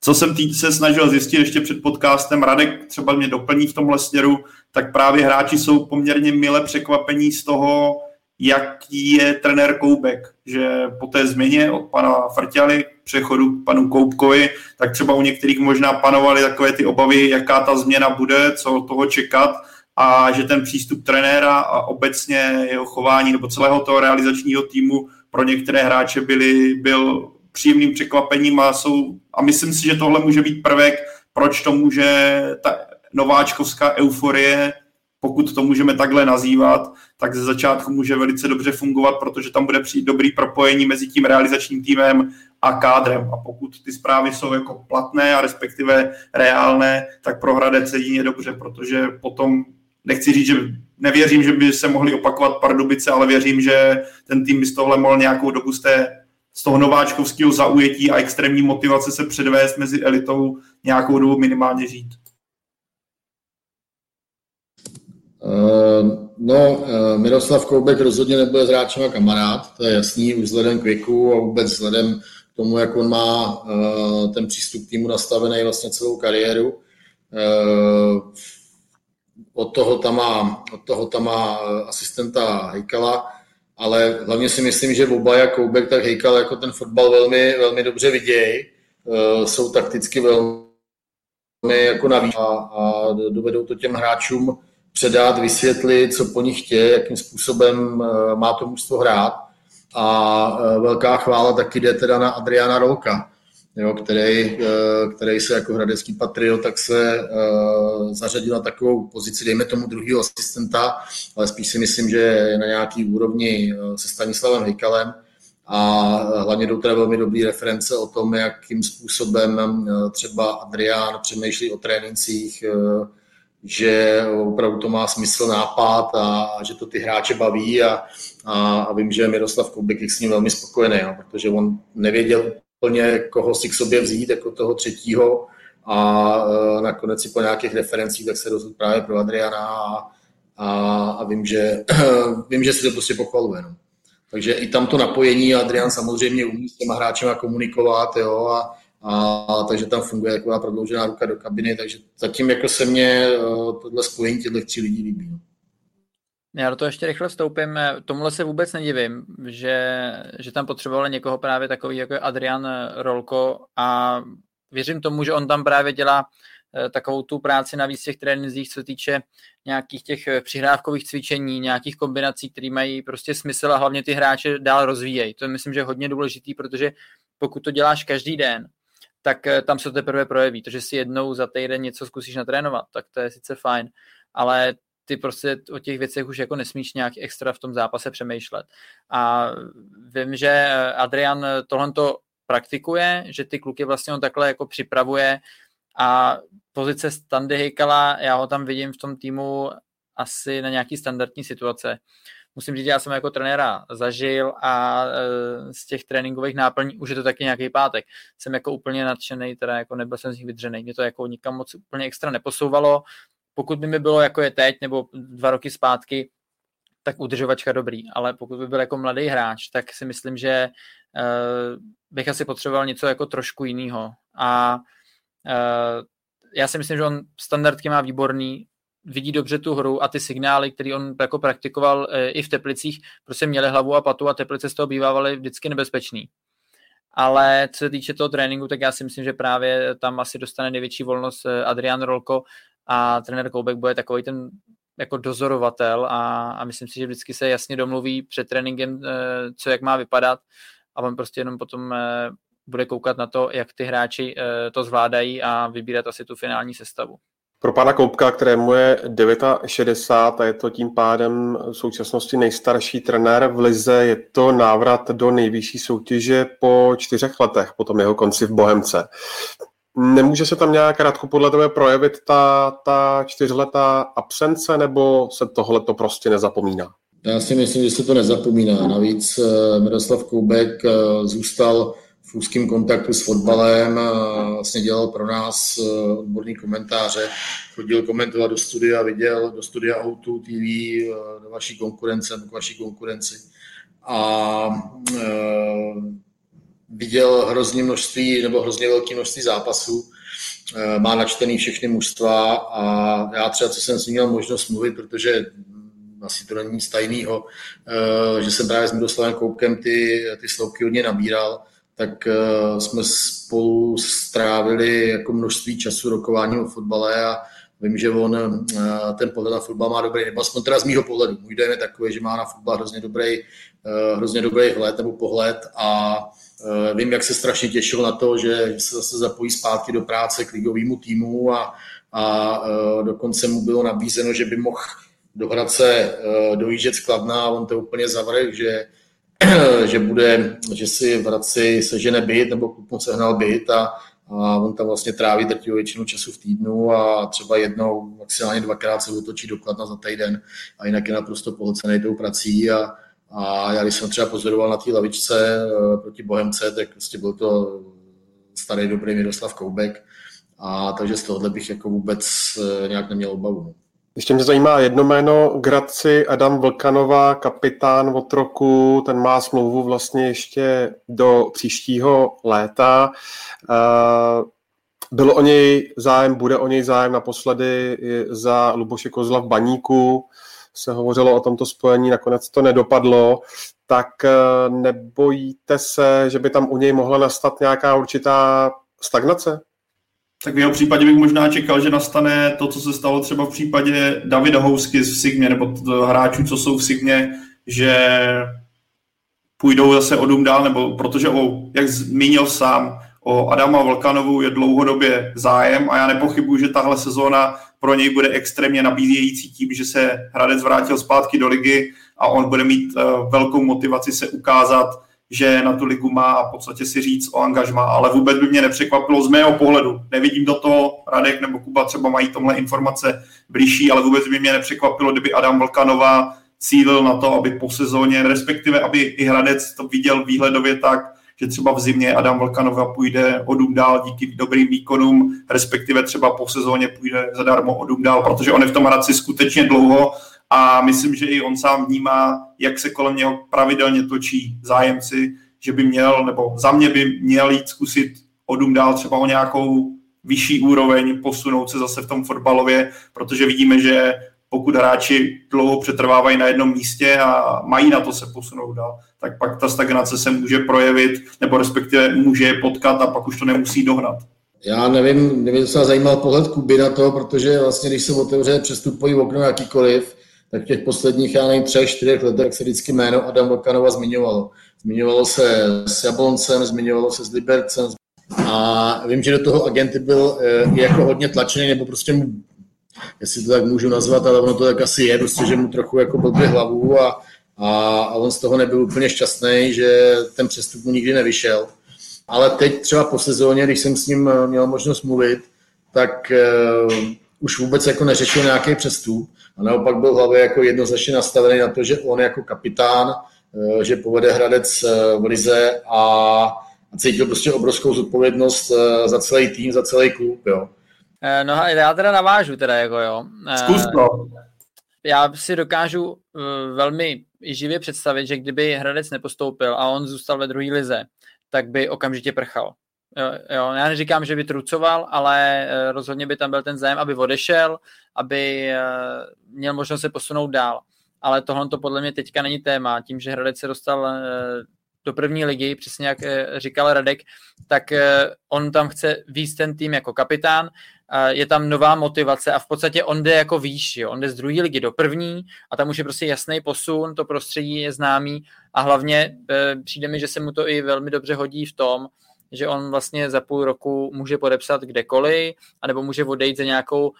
co jsem tý, se snažil zjistit ještě před podcastem, Radek třeba mě doplní v tomhle směru, tak právě hráči jsou poměrně mile překvapení z toho, jaký je trenér Koubek, že po té změně od pana Frťaly přechodu k panu Koubkovi, tak třeba u některých možná panovaly takové ty obavy, jaká ta změna bude, co toho čekat a že ten přístup trenéra a obecně jeho chování nebo celého toho realizačního týmu pro některé hráče byly, byl příjemným překvapením a, jsou, a myslím si, že tohle může být prvek, proč to může ta nováčkovská euforie, pokud to můžeme takhle nazývat, tak ze začátku může velice dobře fungovat, protože tam bude přijít dobrý propojení mezi tím realizačním týmem a kádrem. A pokud ty zprávy jsou jako platné a respektive reálné, tak pro Hradec jedině dobře, protože potom nechci říct, že nevěřím, že by se mohli opakovat Pardubice, ale věřím, že ten tým by z tohle mohl nějakou dobu z té z toho nováčkovského zaujetí a extrémní motivace se předvést mezi elitou nějakou dobu minimálně žít. Uh, no, uh, Miroslav Koubek rozhodně nebude s hráčem kamarád, to je jasný, už vzhledem k věku a vůbec vzhledem k tomu, jak on má uh, ten přístup k týmu nastavený vlastně celou kariéru. Od toho tam má, od toho tam má asistenta Hejkala, ale hlavně si myslím, že oba, jak Koubek, tak Hejkal jako ten fotbal velmi, velmi dobře vidějí, uh, jsou takticky velmi jako navíc a, a dovedou to těm hráčům předat, vysvětlit, co po nich chtějí, jakým způsobem uh, má to mužstvo hrát. A uh, velká chvála taky jde teda na Adriana Rolka, jo, který, který se jako hradecký patriot tak se uh, zařadil na takovou pozici, dejme tomu druhého asistenta, ale spíš si myslím, že je na nějaký úrovni se Stanislavem Hejkalem. A hlavně jdou teda velmi dobrý reference o tom, jakým způsobem třeba Adrián přemýšlí o trénincích, že opravdu to má smysl, nápad a, že to ty hráče baví a, a, a vím, že Miroslav Koubek je s ním velmi spokojený, jo, protože on nevěděl úplně, koho si k sobě vzít, jako toho třetího a e, nakonec si po nějakých referencích tak se rozhodl právě pro Adriana a, a, a vím, že, vím, že si to prostě pochvaluje. No. Takže i tam to napojení Adrian samozřejmě umí s těma hráčema komunikovat jo, a, a, takže tam funguje taková prodloužená ruka do kabiny, takže zatím jako se mně e, tohle spojení těchto tří lidí líbí. No. Já do toho ještě rychle vstoupím. Tomuhle se vůbec nedivím, že, že tam potřebovali někoho právě takový jako Adrian Rolko a věřím tomu, že on tam právě dělá eh, takovou tu práci na víc těch trénincích, co týče nějakých těch eh, přihrávkových cvičení, nějakých kombinací, které mají prostě smysl a hlavně ty hráče dál rozvíjejí. To je myslím, že hodně důležitý, protože pokud to děláš každý den, tak eh, tam se to teprve projeví. To, že si jednou za týden něco zkusíš natrénovat, tak to je sice fajn, ale ty prostě o těch věcech už jako nesmíš nějak extra v tom zápase přemýšlet. A vím, že Adrian tohle to praktikuje, že ty kluky vlastně on takhle jako připravuje a pozice Standy Hejkala, já ho tam vidím v tom týmu asi na nějaký standardní situace. Musím říct, já jsem jako trenéra zažil a e, z těch tréninkových náplní už je to taky nějaký pátek. Jsem jako úplně nadšený, teda jako nebyl jsem z nich vydřený. Mě to jako nikam moc úplně extra neposouvalo pokud by mi bylo jako je teď nebo dva roky zpátky, tak udržovačka dobrý, ale pokud by byl jako mladý hráč, tak si myslím, že uh, bych asi potřeboval něco jako trošku jiného. A uh, já si myslím, že on standardky má výborný, vidí dobře tu hru a ty signály, které on jako praktikoval uh, i v Teplicích, prostě měly hlavu a patu a Teplice z toho bývávaly vždycky nebezpečný. Ale co se týče toho tréninku, tak já si myslím, že právě tam asi dostane největší volnost Adrian Rolko a trenér Koubek bude takový ten jako dozorovatel a, a myslím si, že vždycky se jasně domluví před tréninkem, eh, co jak má vypadat a on prostě jenom potom eh, bude koukat na to, jak ty hráči eh, to zvládají a vybírat asi tu finální sestavu. Pro pana Koupka, kterému je 69 a je to tím pádem v současnosti nejstarší trenér v Lize, je to návrat do nejvyšší soutěže po čtyřech letech, po tom jeho konci v Bohemce. Nemůže se tam nějak Radku podle tebe projevit ta, ta čtyřletá absence, nebo se tohle to prostě nezapomíná? Já si myslím, že se to nezapomíná. Navíc eh, Miroslav Koubek eh, zůstal v úzkém kontaktu s fotbalem, vlastně dělal pro nás eh, odborný komentáře, chodil komentovat do studia, viděl do studia O2 TV, do vaší konkurence, k vaší konkurenci a viděl hrozně množství, nebo hrozně velké množství zápasů, má načtený všechny mužstva a já třeba, co jsem s ním měl možnost mluvit, protože asi to není nic tajného, eh, že jsem právě s Miroslavem Koupkem ty, ty sloupky hodně nabíral, tak eh, jsme spolu strávili jako množství času rokování o fotbale a vím, že on eh, ten pohled na fotbal má dobrý, nebo aspoň teda z mýho pohledu. Můj dojem je takový, že má na fotbal hrozně dobrý, hrozně dobrý hled nebo pohled a vím, jak se strašně těšil na to, že se zase zapojí zpátky do práce k ligovému týmu a, a dokonce mu bylo nabízeno, že by mohl do Hradce eh, dojíždět z Kladna a on to úplně zavrhl, že, že bude, že si v Hradci sežene byt nebo mu sehnal byt a, a on tam vlastně tráví drtivou většinu času v týdnu a třeba jednou, maximálně dvakrát se otočí do Kladna za týden a jinak je naprosto pohlcený tou prací a, a já když jsem třeba pozoroval na té lavičce eh, proti Bohemce, tak prostě byl to starý dobrý Miroslav Koubek a takže z tohohle bych jako vůbec eh, nějak neměl obavu. No. Ještě mě zajímá jedno jméno, Graci Adam Vlkanova, kapitán od roku, ten má smlouvu vlastně ještě do příštího léta. Eh, bylo o něj zájem, bude o něj zájem naposledy za Luboše Kozla v Baníku, se hovořilo o tomto spojení, nakonec to nedopadlo, tak eh, nebojíte se, že by tam u něj mohla nastat nějaká určitá stagnace? Tak v jeho případě bych možná čekal, že nastane to, co se stalo třeba v případě Davida Housky v Sigmě, nebo hráčů, co jsou v Sigmě, že půjdou zase o dům dál, nebo protože, o, jak zmínil sám, o Adama Volkanovu je dlouhodobě zájem a já nepochybuji, že tahle sezóna pro něj bude extrémně nabízející tím, že se Hradec vrátil zpátky do ligy a on bude mít uh, velkou motivaci se ukázat že na tu ligu má a v podstatě si říct o angažma, ale vůbec by mě nepřekvapilo z mého pohledu. Nevidím do toho, Radek nebo Kuba třeba mají tomhle informace blížší, ale vůbec by mě nepřekvapilo, kdyby Adam Vlkanová cílil na to, aby po sezóně, respektive aby i Hradec to viděl výhledově tak, že třeba v zimě Adam Vlkanova půjde o dům dál díky dobrým výkonům, respektive třeba po sezóně půjde zadarmo o dům dál, protože on je v tom Hradci skutečně dlouho a myslím, že i on sám vnímá, jak se kolem něho pravidelně točí zájemci, že by měl, nebo za mě by měl jít zkusit o dům dál třeba o nějakou vyšší úroveň, posunout se zase v tom fotbalově, protože vidíme, že pokud hráči dlouho přetrvávají na jednom místě a mají na to se posunout dál, tak pak ta stagnace se může projevit, nebo respektive může je potkat a pak už to nemusí dohnat. Já nevím, nevím, co zajímal pohled Kuby na to, protože vlastně, když se otevře přestupový okno jakýkoliv, tak v těch posledních, já nevím, třech, čtyřech letech se vždycky jméno Adam Vlkanova zmiňovalo. Zmiňovalo se s Jabloncem, zmiňovalo se s Libercem a vím, že do toho agenty byl e, jako hodně tlačený, nebo prostě mu, jestli to tak můžu nazvat, ale ono to tak asi je, prostě, že mu trochu jako blbě hlavu a, a, a on z toho nebyl úplně šťastný, že ten přestup mu nikdy nevyšel. Ale teď třeba po sezóně, když jsem s ním eh, měl možnost mluvit, tak uh, už vůbec jako neřešil nějaký přestup a naopak byl hlavě jako jednoznačně nastavený na to, že on jako kapitán, eh, že povede Hradec eh, v Lize a cítil prostě obrovskou zodpovědnost eh, za celý tým, za celý klub, jo. No a já teda navážu teda, jako jo. Zkus to. Já si dokážu velmi živě představit, že kdyby Hradec nepostoupil a on zůstal ve druhé lize, tak by okamžitě prchal. Jo, jo, já neříkám, že by trucoval, ale eh, rozhodně by tam byl ten zájem, aby odešel, aby eh, měl možnost se posunout dál. Ale tohle to podle mě teďka není téma. Tím, že Hradec se dostal eh, do první ligy, přesně jak říkal Radek, tak on tam chce víc ten tým jako kapitán, je tam nová motivace a v podstatě on jde jako výš, jo? on jde z druhé ligy do první a tam už je prostě jasný posun, to prostředí je známý a hlavně přijde mi, že se mu to i velmi dobře hodí v tom, že on vlastně za půl roku může podepsat kdekoliv, anebo může odejít za nějakou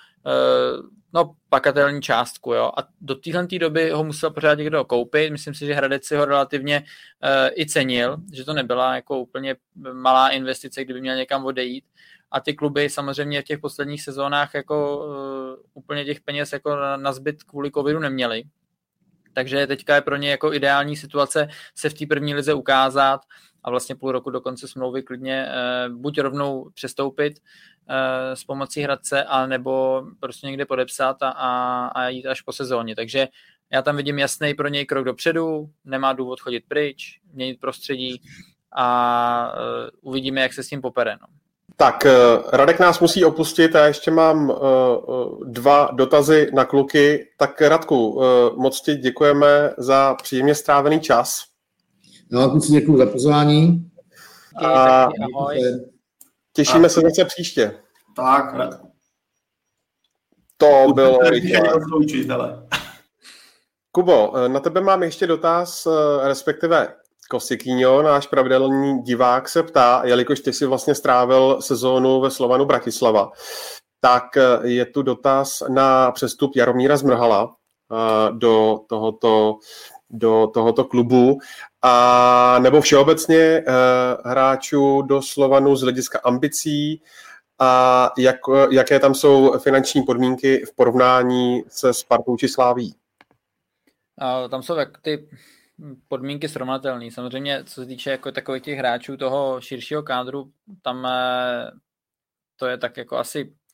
no, pakatelní částku. Jo? A do téhle doby ho musel pořád někdo koupit. Myslím si, že Hradec si ho relativně uh, i cenil, že to nebyla jako úplně malá investice, kdyby měl někam odejít. A ty kluby samozřejmě v těch posledních sezónách jako uh, úplně těch peněz jako na, na zbyt kvůli covidu neměli. Takže teďka je pro ně jako ideální situace se v té první lize ukázat a vlastně půl roku do konce smlouvy klidně uh, buď rovnou přestoupit uh, s pomocí Hradce, a nebo prostě někde podepsat a, a, a jít až po sezóně. Takže já tam vidím jasný pro něj krok dopředu, nemá důvod chodit pryč, měnit prostředí a uh, uvidíme, jak se s tím popere. No. Tak, Radek nás musí opustit a ještě mám dva dotazy na kluky. Tak Radku, moc ti děkujeme za příjemně strávený čas. No, kluci, děkuji za pozvání. A ahoj. Těšíme tak. se zase příště. Tak, Radku. To bylo Kubo, na tebe mám ještě dotaz, respektive Kosikýňo, náš pravidelný divák, se ptá, jelikož ty si vlastně strávil sezónu ve Slovanu Bratislava, tak je tu dotaz na přestup Jaromíra Zmrhala do tohoto, do tohoto klubu a nebo všeobecně hráčů do Slovanu z hlediska ambicí a jak, jaké tam jsou finanční podmínky v porovnání se Spartou či Sláví? Tam jsou tak ty podmínky srovnatelné. Samozřejmě, co se týče jako takových těch hráčů toho širšího kádru, tam eh, to je tak jako asi eh,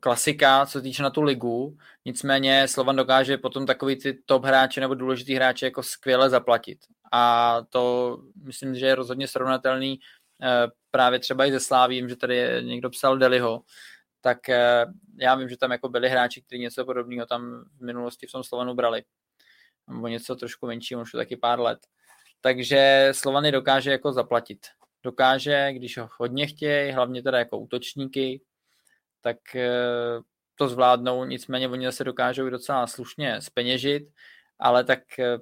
klasika, co se týče na tu ligu. Nicméně Slovan dokáže potom takový ty top hráče nebo důležitý hráče jako skvěle zaplatit. A to myslím, že je rozhodně srovnatelný eh, právě třeba i ze Slávím, že tady někdo psal Deliho, tak já vím, že tam jako byli hráči, kteří něco podobného tam v minulosti v tom Slovanu brali nebo něco trošku menší, už taky pár let. Takže Slovany dokáže jako zaplatit. Dokáže, když ho hodně chtějí, hlavně teda jako útočníky, tak eh, to zvládnou, nicméně oni zase dokážou docela slušně speněžit, ale tak eh,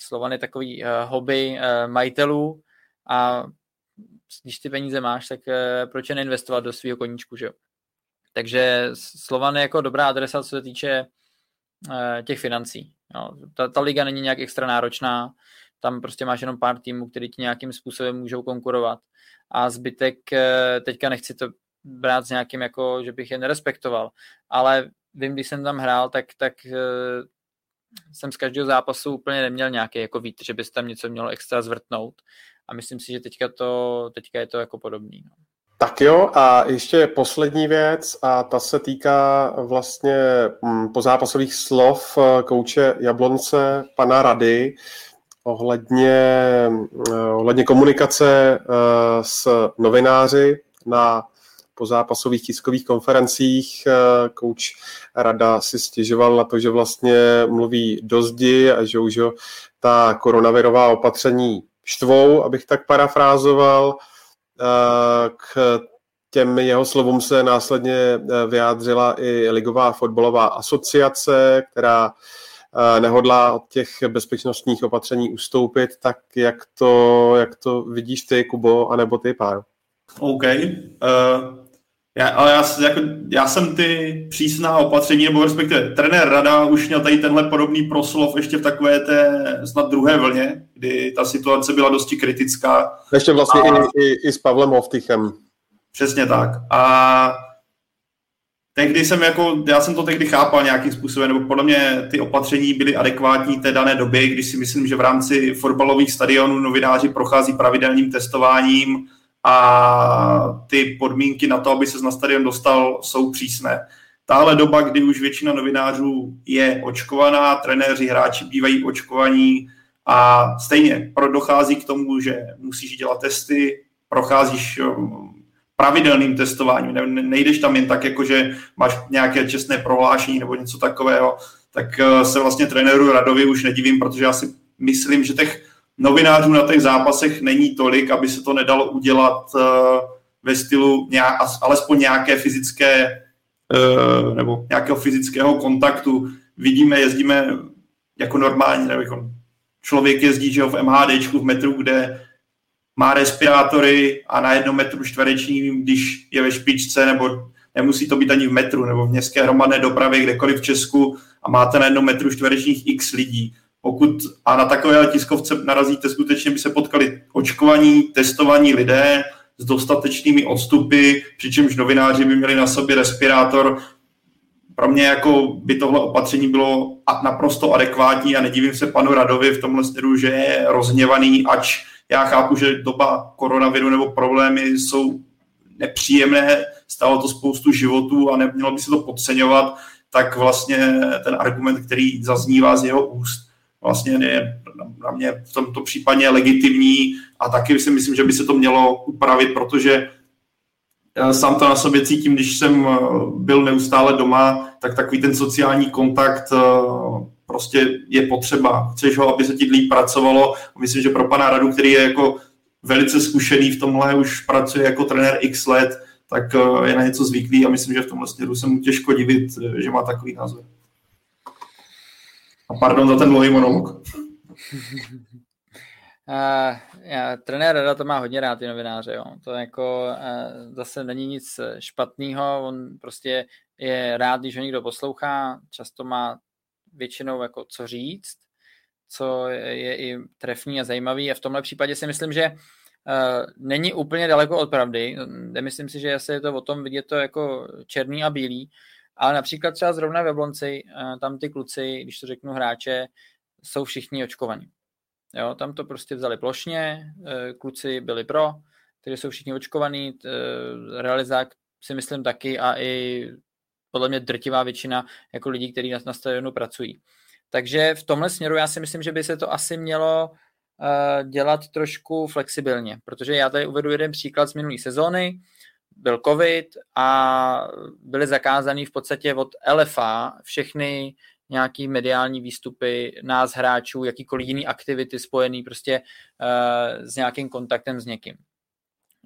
Slovan je takový eh, hobby majitelů a když ty peníze máš, tak proč je neinvestovat do svého koníčku, že? Takže Slovan je jako dobrá adresa, co se týče těch financí. Jo, ta, ta liga není nějak extra náročná, tam prostě máš jenom pár týmů, který ti nějakým způsobem můžou konkurovat a zbytek, teďka nechci to brát s nějakým, jako, že bych je nerespektoval, ale vím, když jsem tam hrál, tak, tak eh, jsem z každého zápasu úplně neměl nějaký jako vít, že bys tam něco mělo extra zvrtnout a myslím si, že teďka, to, teďka je to jako podobný. No. Tak jo, a ještě poslední věc, a ta se týká vlastně mm, pozápasových slov eh, kouče Jablonce, pana Rady, ohledně, eh, ohledně komunikace s novináři na pozápasových tiskových konferencích. Kouč Rada si stěžoval na to, že vlastně mluví do zdi a že už ta koronavirová opatření štvou, abych tak parafrázoval. K těm jeho slovům se následně eh, vyjádřila i Ligová fotbalová asociace, která eh, nehodlá od těch bezpečnostních opatření ustoupit, tak jak to, jak to vidíš ty, Kubo, anebo ty, Pájo? OK. Uh, já, ale já, jako, já jsem ty přísná opatření, nebo respektive trenér Rada už měl tady tenhle podobný proslov ještě v takové té snad druhé vlně, kdy ta situace byla dosti kritická. Ještě vlastně a... i, i, i s Pavlem Hovtychem. Přesně tak. A tehdy jsem jako, já jsem to tehdy chápal nějakým způsobem, nebo podle mě ty opatření byly adekvátní té dané době, když si myslím, že v rámci fotbalových stadionů novináři prochází pravidelným testováním a ty podmínky na to, aby se na stadion dostal, jsou přísné. Tahle doba, kdy už většina novinářů je očkovaná, trenéři, hráči bývají očkovaní a stejně dochází k tomu, že musíš dělat testy, procházíš um, pravidelným testováním, ne, nejdeš tam jen tak, jako že máš nějaké čestné prohlášení nebo něco takového, tak uh, se vlastně trenéru Radovi už nedivím, protože já si myslím, že těch novinářů na těch zápasech není tolik, aby se to nedalo udělat uh, ve stylu nějak, alespoň nějaké fyzické uh, nebo nějakého fyzického kontaktu. Vidíme, jezdíme jako normální, nebo jako člověk jezdí že v MHDčku v metru, kde má respirátory a na jednom metru čtverečním, když je ve špičce, nebo nemusí to být ani v metru, nebo v městské hromadné dopravě, kdekoliv v Česku a máte na jednom metru čtverečních x lidí. Pokud a na takové tiskovce narazíte, skutečně by se potkali očkovaní, testovaní lidé s dostatečnými odstupy, přičemž novináři by měli na sobě respirátor. Pro mě jako by tohle opatření bylo naprosto adekvátní a nedivím se panu Radovi v tomhle směru, že je rozněvaný, ač já chápu, že doba koronaviru nebo problémy jsou nepříjemné, stalo to spoustu životů a nemělo by se to podceňovat, tak vlastně ten argument, který zaznívá z jeho úst, vlastně je na mě v tomto případě legitimní a taky si myslím, že by se to mělo upravit, protože sám to na sobě cítím, když jsem eh, byl neustále doma, tak takový ten sociální kontakt eh, prostě je potřeba. Chceš ho, aby se ti líp pracovalo. Myslím, že pro pana Radu, který je jako velice zkušený v tomhle, už pracuje jako trenér x let, tak eh, je na něco zvyklý a myslím, že v tomhle směru se mu těžko divit, eh, že má takový názor. A pardon za ten dlouhý monolog. Uh, já, trenér Rada to má hodně rád, ty novináře. Jo. To jako uh, zase není nic špatného, on prostě je rád, když ho někdo poslouchá, často má většinou jako co říct, co je i trefný a zajímavý a v tomhle případě si myslím, že Uh, není úplně daleko od pravdy. Nemyslím si, že asi je to o tom vidět to jako černý a bílý, ale například třeba zrovna ve Blonci, uh, tam ty kluci, když to řeknu hráče, jsou všichni očkovaní. Jo, tam to prostě vzali plošně, uh, kluci byli pro, takže jsou všichni očkovaní, realizák si myslím taky a i podle mě drtivá většina jako lidí, kteří na, na stadionu pracují. Takže v tomhle směru já si myslím, že by se to asi mělo dělat trošku flexibilně, protože já tady uvedu jeden příklad z minulé sezóny, byl covid a byly zakázaný v podstatě od LFA všechny nějaký mediální výstupy nás hráčů, jakýkoliv jiný aktivity spojený prostě uh, s nějakým kontaktem s někým.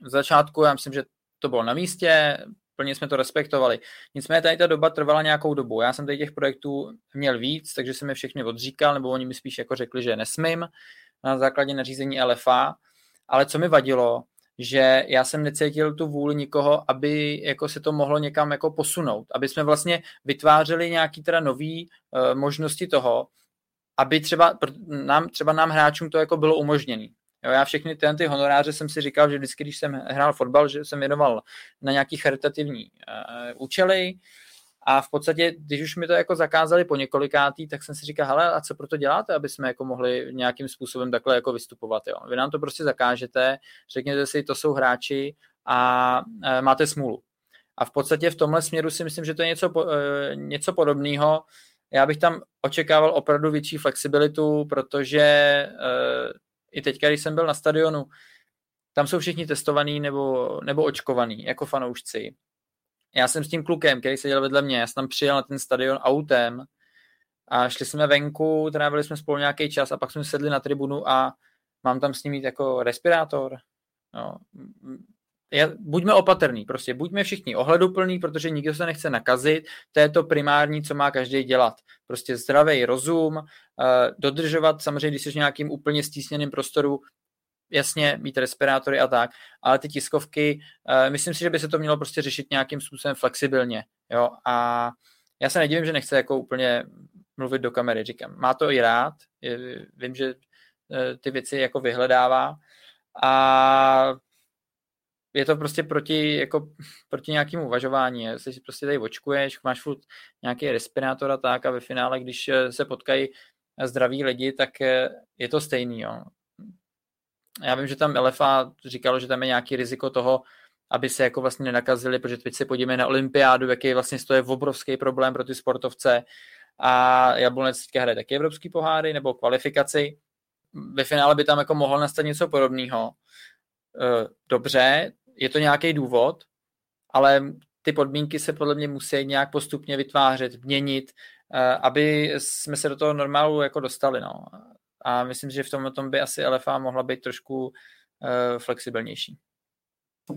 V začátku já myslím, že to bylo na místě, plně jsme to respektovali. Nicméně tady ta doba trvala nějakou dobu. Já jsem tady těch projektů měl víc, takže jsem je všechny odříkal, nebo oni mi spíš jako řekli, že nesmím na základě nařízení LFA. Ale co mi vadilo, že já jsem necítil tu vůli nikoho, aby jako se to mohlo někam jako posunout, aby jsme vlastně vytvářeli nějaký teda nový uh, možnosti toho, aby třeba nám, třeba nám hráčům to jako bylo umožněné. Jo, já všechny ty, ty honoráře jsem si říkal, že vždycky, když jsem hrál fotbal, že jsem věnoval na nějaký charitativní uh, účely a v podstatě, když už mi to jako zakázali po několikátý, tak jsem si říkal, hele, a co proto děláte, aby jsme jako mohli nějakým způsobem takhle jako vystupovat, jo. Vy nám to prostě zakážete, řekněte si, to jsou hráči a uh, máte smůlu. A v podstatě v tomhle směru si myslím, že to je něco, uh, něco podobného. Já bych tam očekával opravdu větší flexibilitu, protože uh, i teď, když jsem byl na stadionu, tam jsou všichni testovaní nebo, nebo očkovaní jako fanoušci. Já jsem s tím klukem, který seděl vedle mě, já jsem tam přijel na ten stadion autem a šli jsme venku, trávili jsme spolu nějaký čas a pak jsme sedli na tribunu a mám tam s ním mít jako respirátor. No, je, buďme opatrní, prostě buďme všichni ohleduplní, protože nikdo se nechce nakazit, to je to primární, co má každý dělat. Prostě zdravý rozum, uh, dodržovat, samozřejmě, když jsi v nějakým úplně stísněným prostoru, jasně, mít respirátory a tak, ale ty tiskovky, uh, myslím si, že by se to mělo prostě řešit nějakým způsobem flexibilně, jo, a já se nedivím, že nechce jako úplně mluvit do kamery, říkám, má to i rád, vím, že uh, ty věci jako vyhledává a je to prostě proti, jako, proti nějakému uvažování. Jestli si prostě tady očkuješ, máš furt nějaký respirátor a tak a ve finále, když eh, se potkají zdraví lidi, tak eh, je to stejný. Jo. Já vím, že tam LFA říkalo, že tam je nějaký riziko toho, aby se jako vlastně nenakazili, protože teď se podíváme na olympiádu, jaký vlastně to je obrovský problém pro ty sportovce a Jablonec teďka hraje taky evropský poháry nebo kvalifikaci. Ve finále by tam jako mohlo nastat něco podobného. Eh, dobře, je to nějaký důvod, ale ty podmínky se podle mě musí nějak postupně vytvářet, měnit, eh, aby jsme se do toho normálu jako dostali. No. A myslím, že v tom, tom by asi LFA mohla být trošku uh, flexibilnější.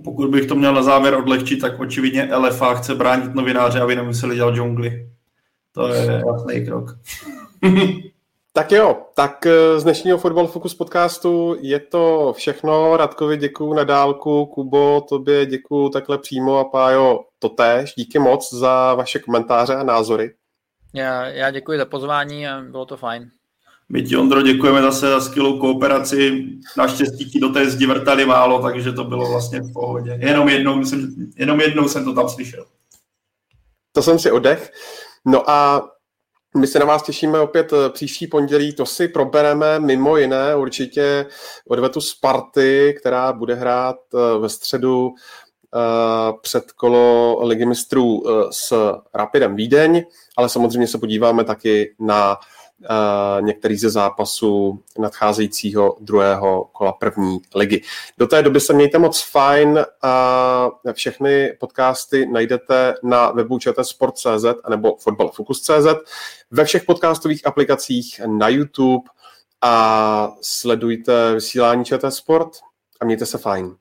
Pokud bych to měl na závěr odlehčit, tak očividně LFA chce bránit novináře, aby nemuseli dělat džungli. To je jasný krok. tak jo, Tak eh, z dnešního Football Focus podcastu je to všechno. Radkovi děkuju na dálku, Kubo, tobě děkuju takhle přímo a Pájo totéž. Díky moc za vaše komentáře a názory. Já, já děkuji za pozvání a bylo to fajn. My ti, Ondro, děkujeme zase za skvělou kooperaci. Naštěstí ti do té zdi vrtali málo, takže to bylo vlastně v pohodě. Jenom jednou jsem, jenom jednou jsem to tam slyšel. To jsem si oddech. No a my se na vás těšíme opět eh, příští pondělí, to si probereme mimo jiné určitě odvetu Sparty, která bude hrát eh, ve středu eh, před kolo ligy mistrů s Rapidem Vídeň, ale samozřejmě se podíváme taky na některý ze zápasů nadcházejícího druhého kola první ligy. Do té doby se mějte moc fajn a všechny podcasty najdete na webu čtsport.cz nebo fotbalfocus.cz ve všech podcastových aplikacích na YouTube a sledujte vysílání ČT Sport a mějte se fajn.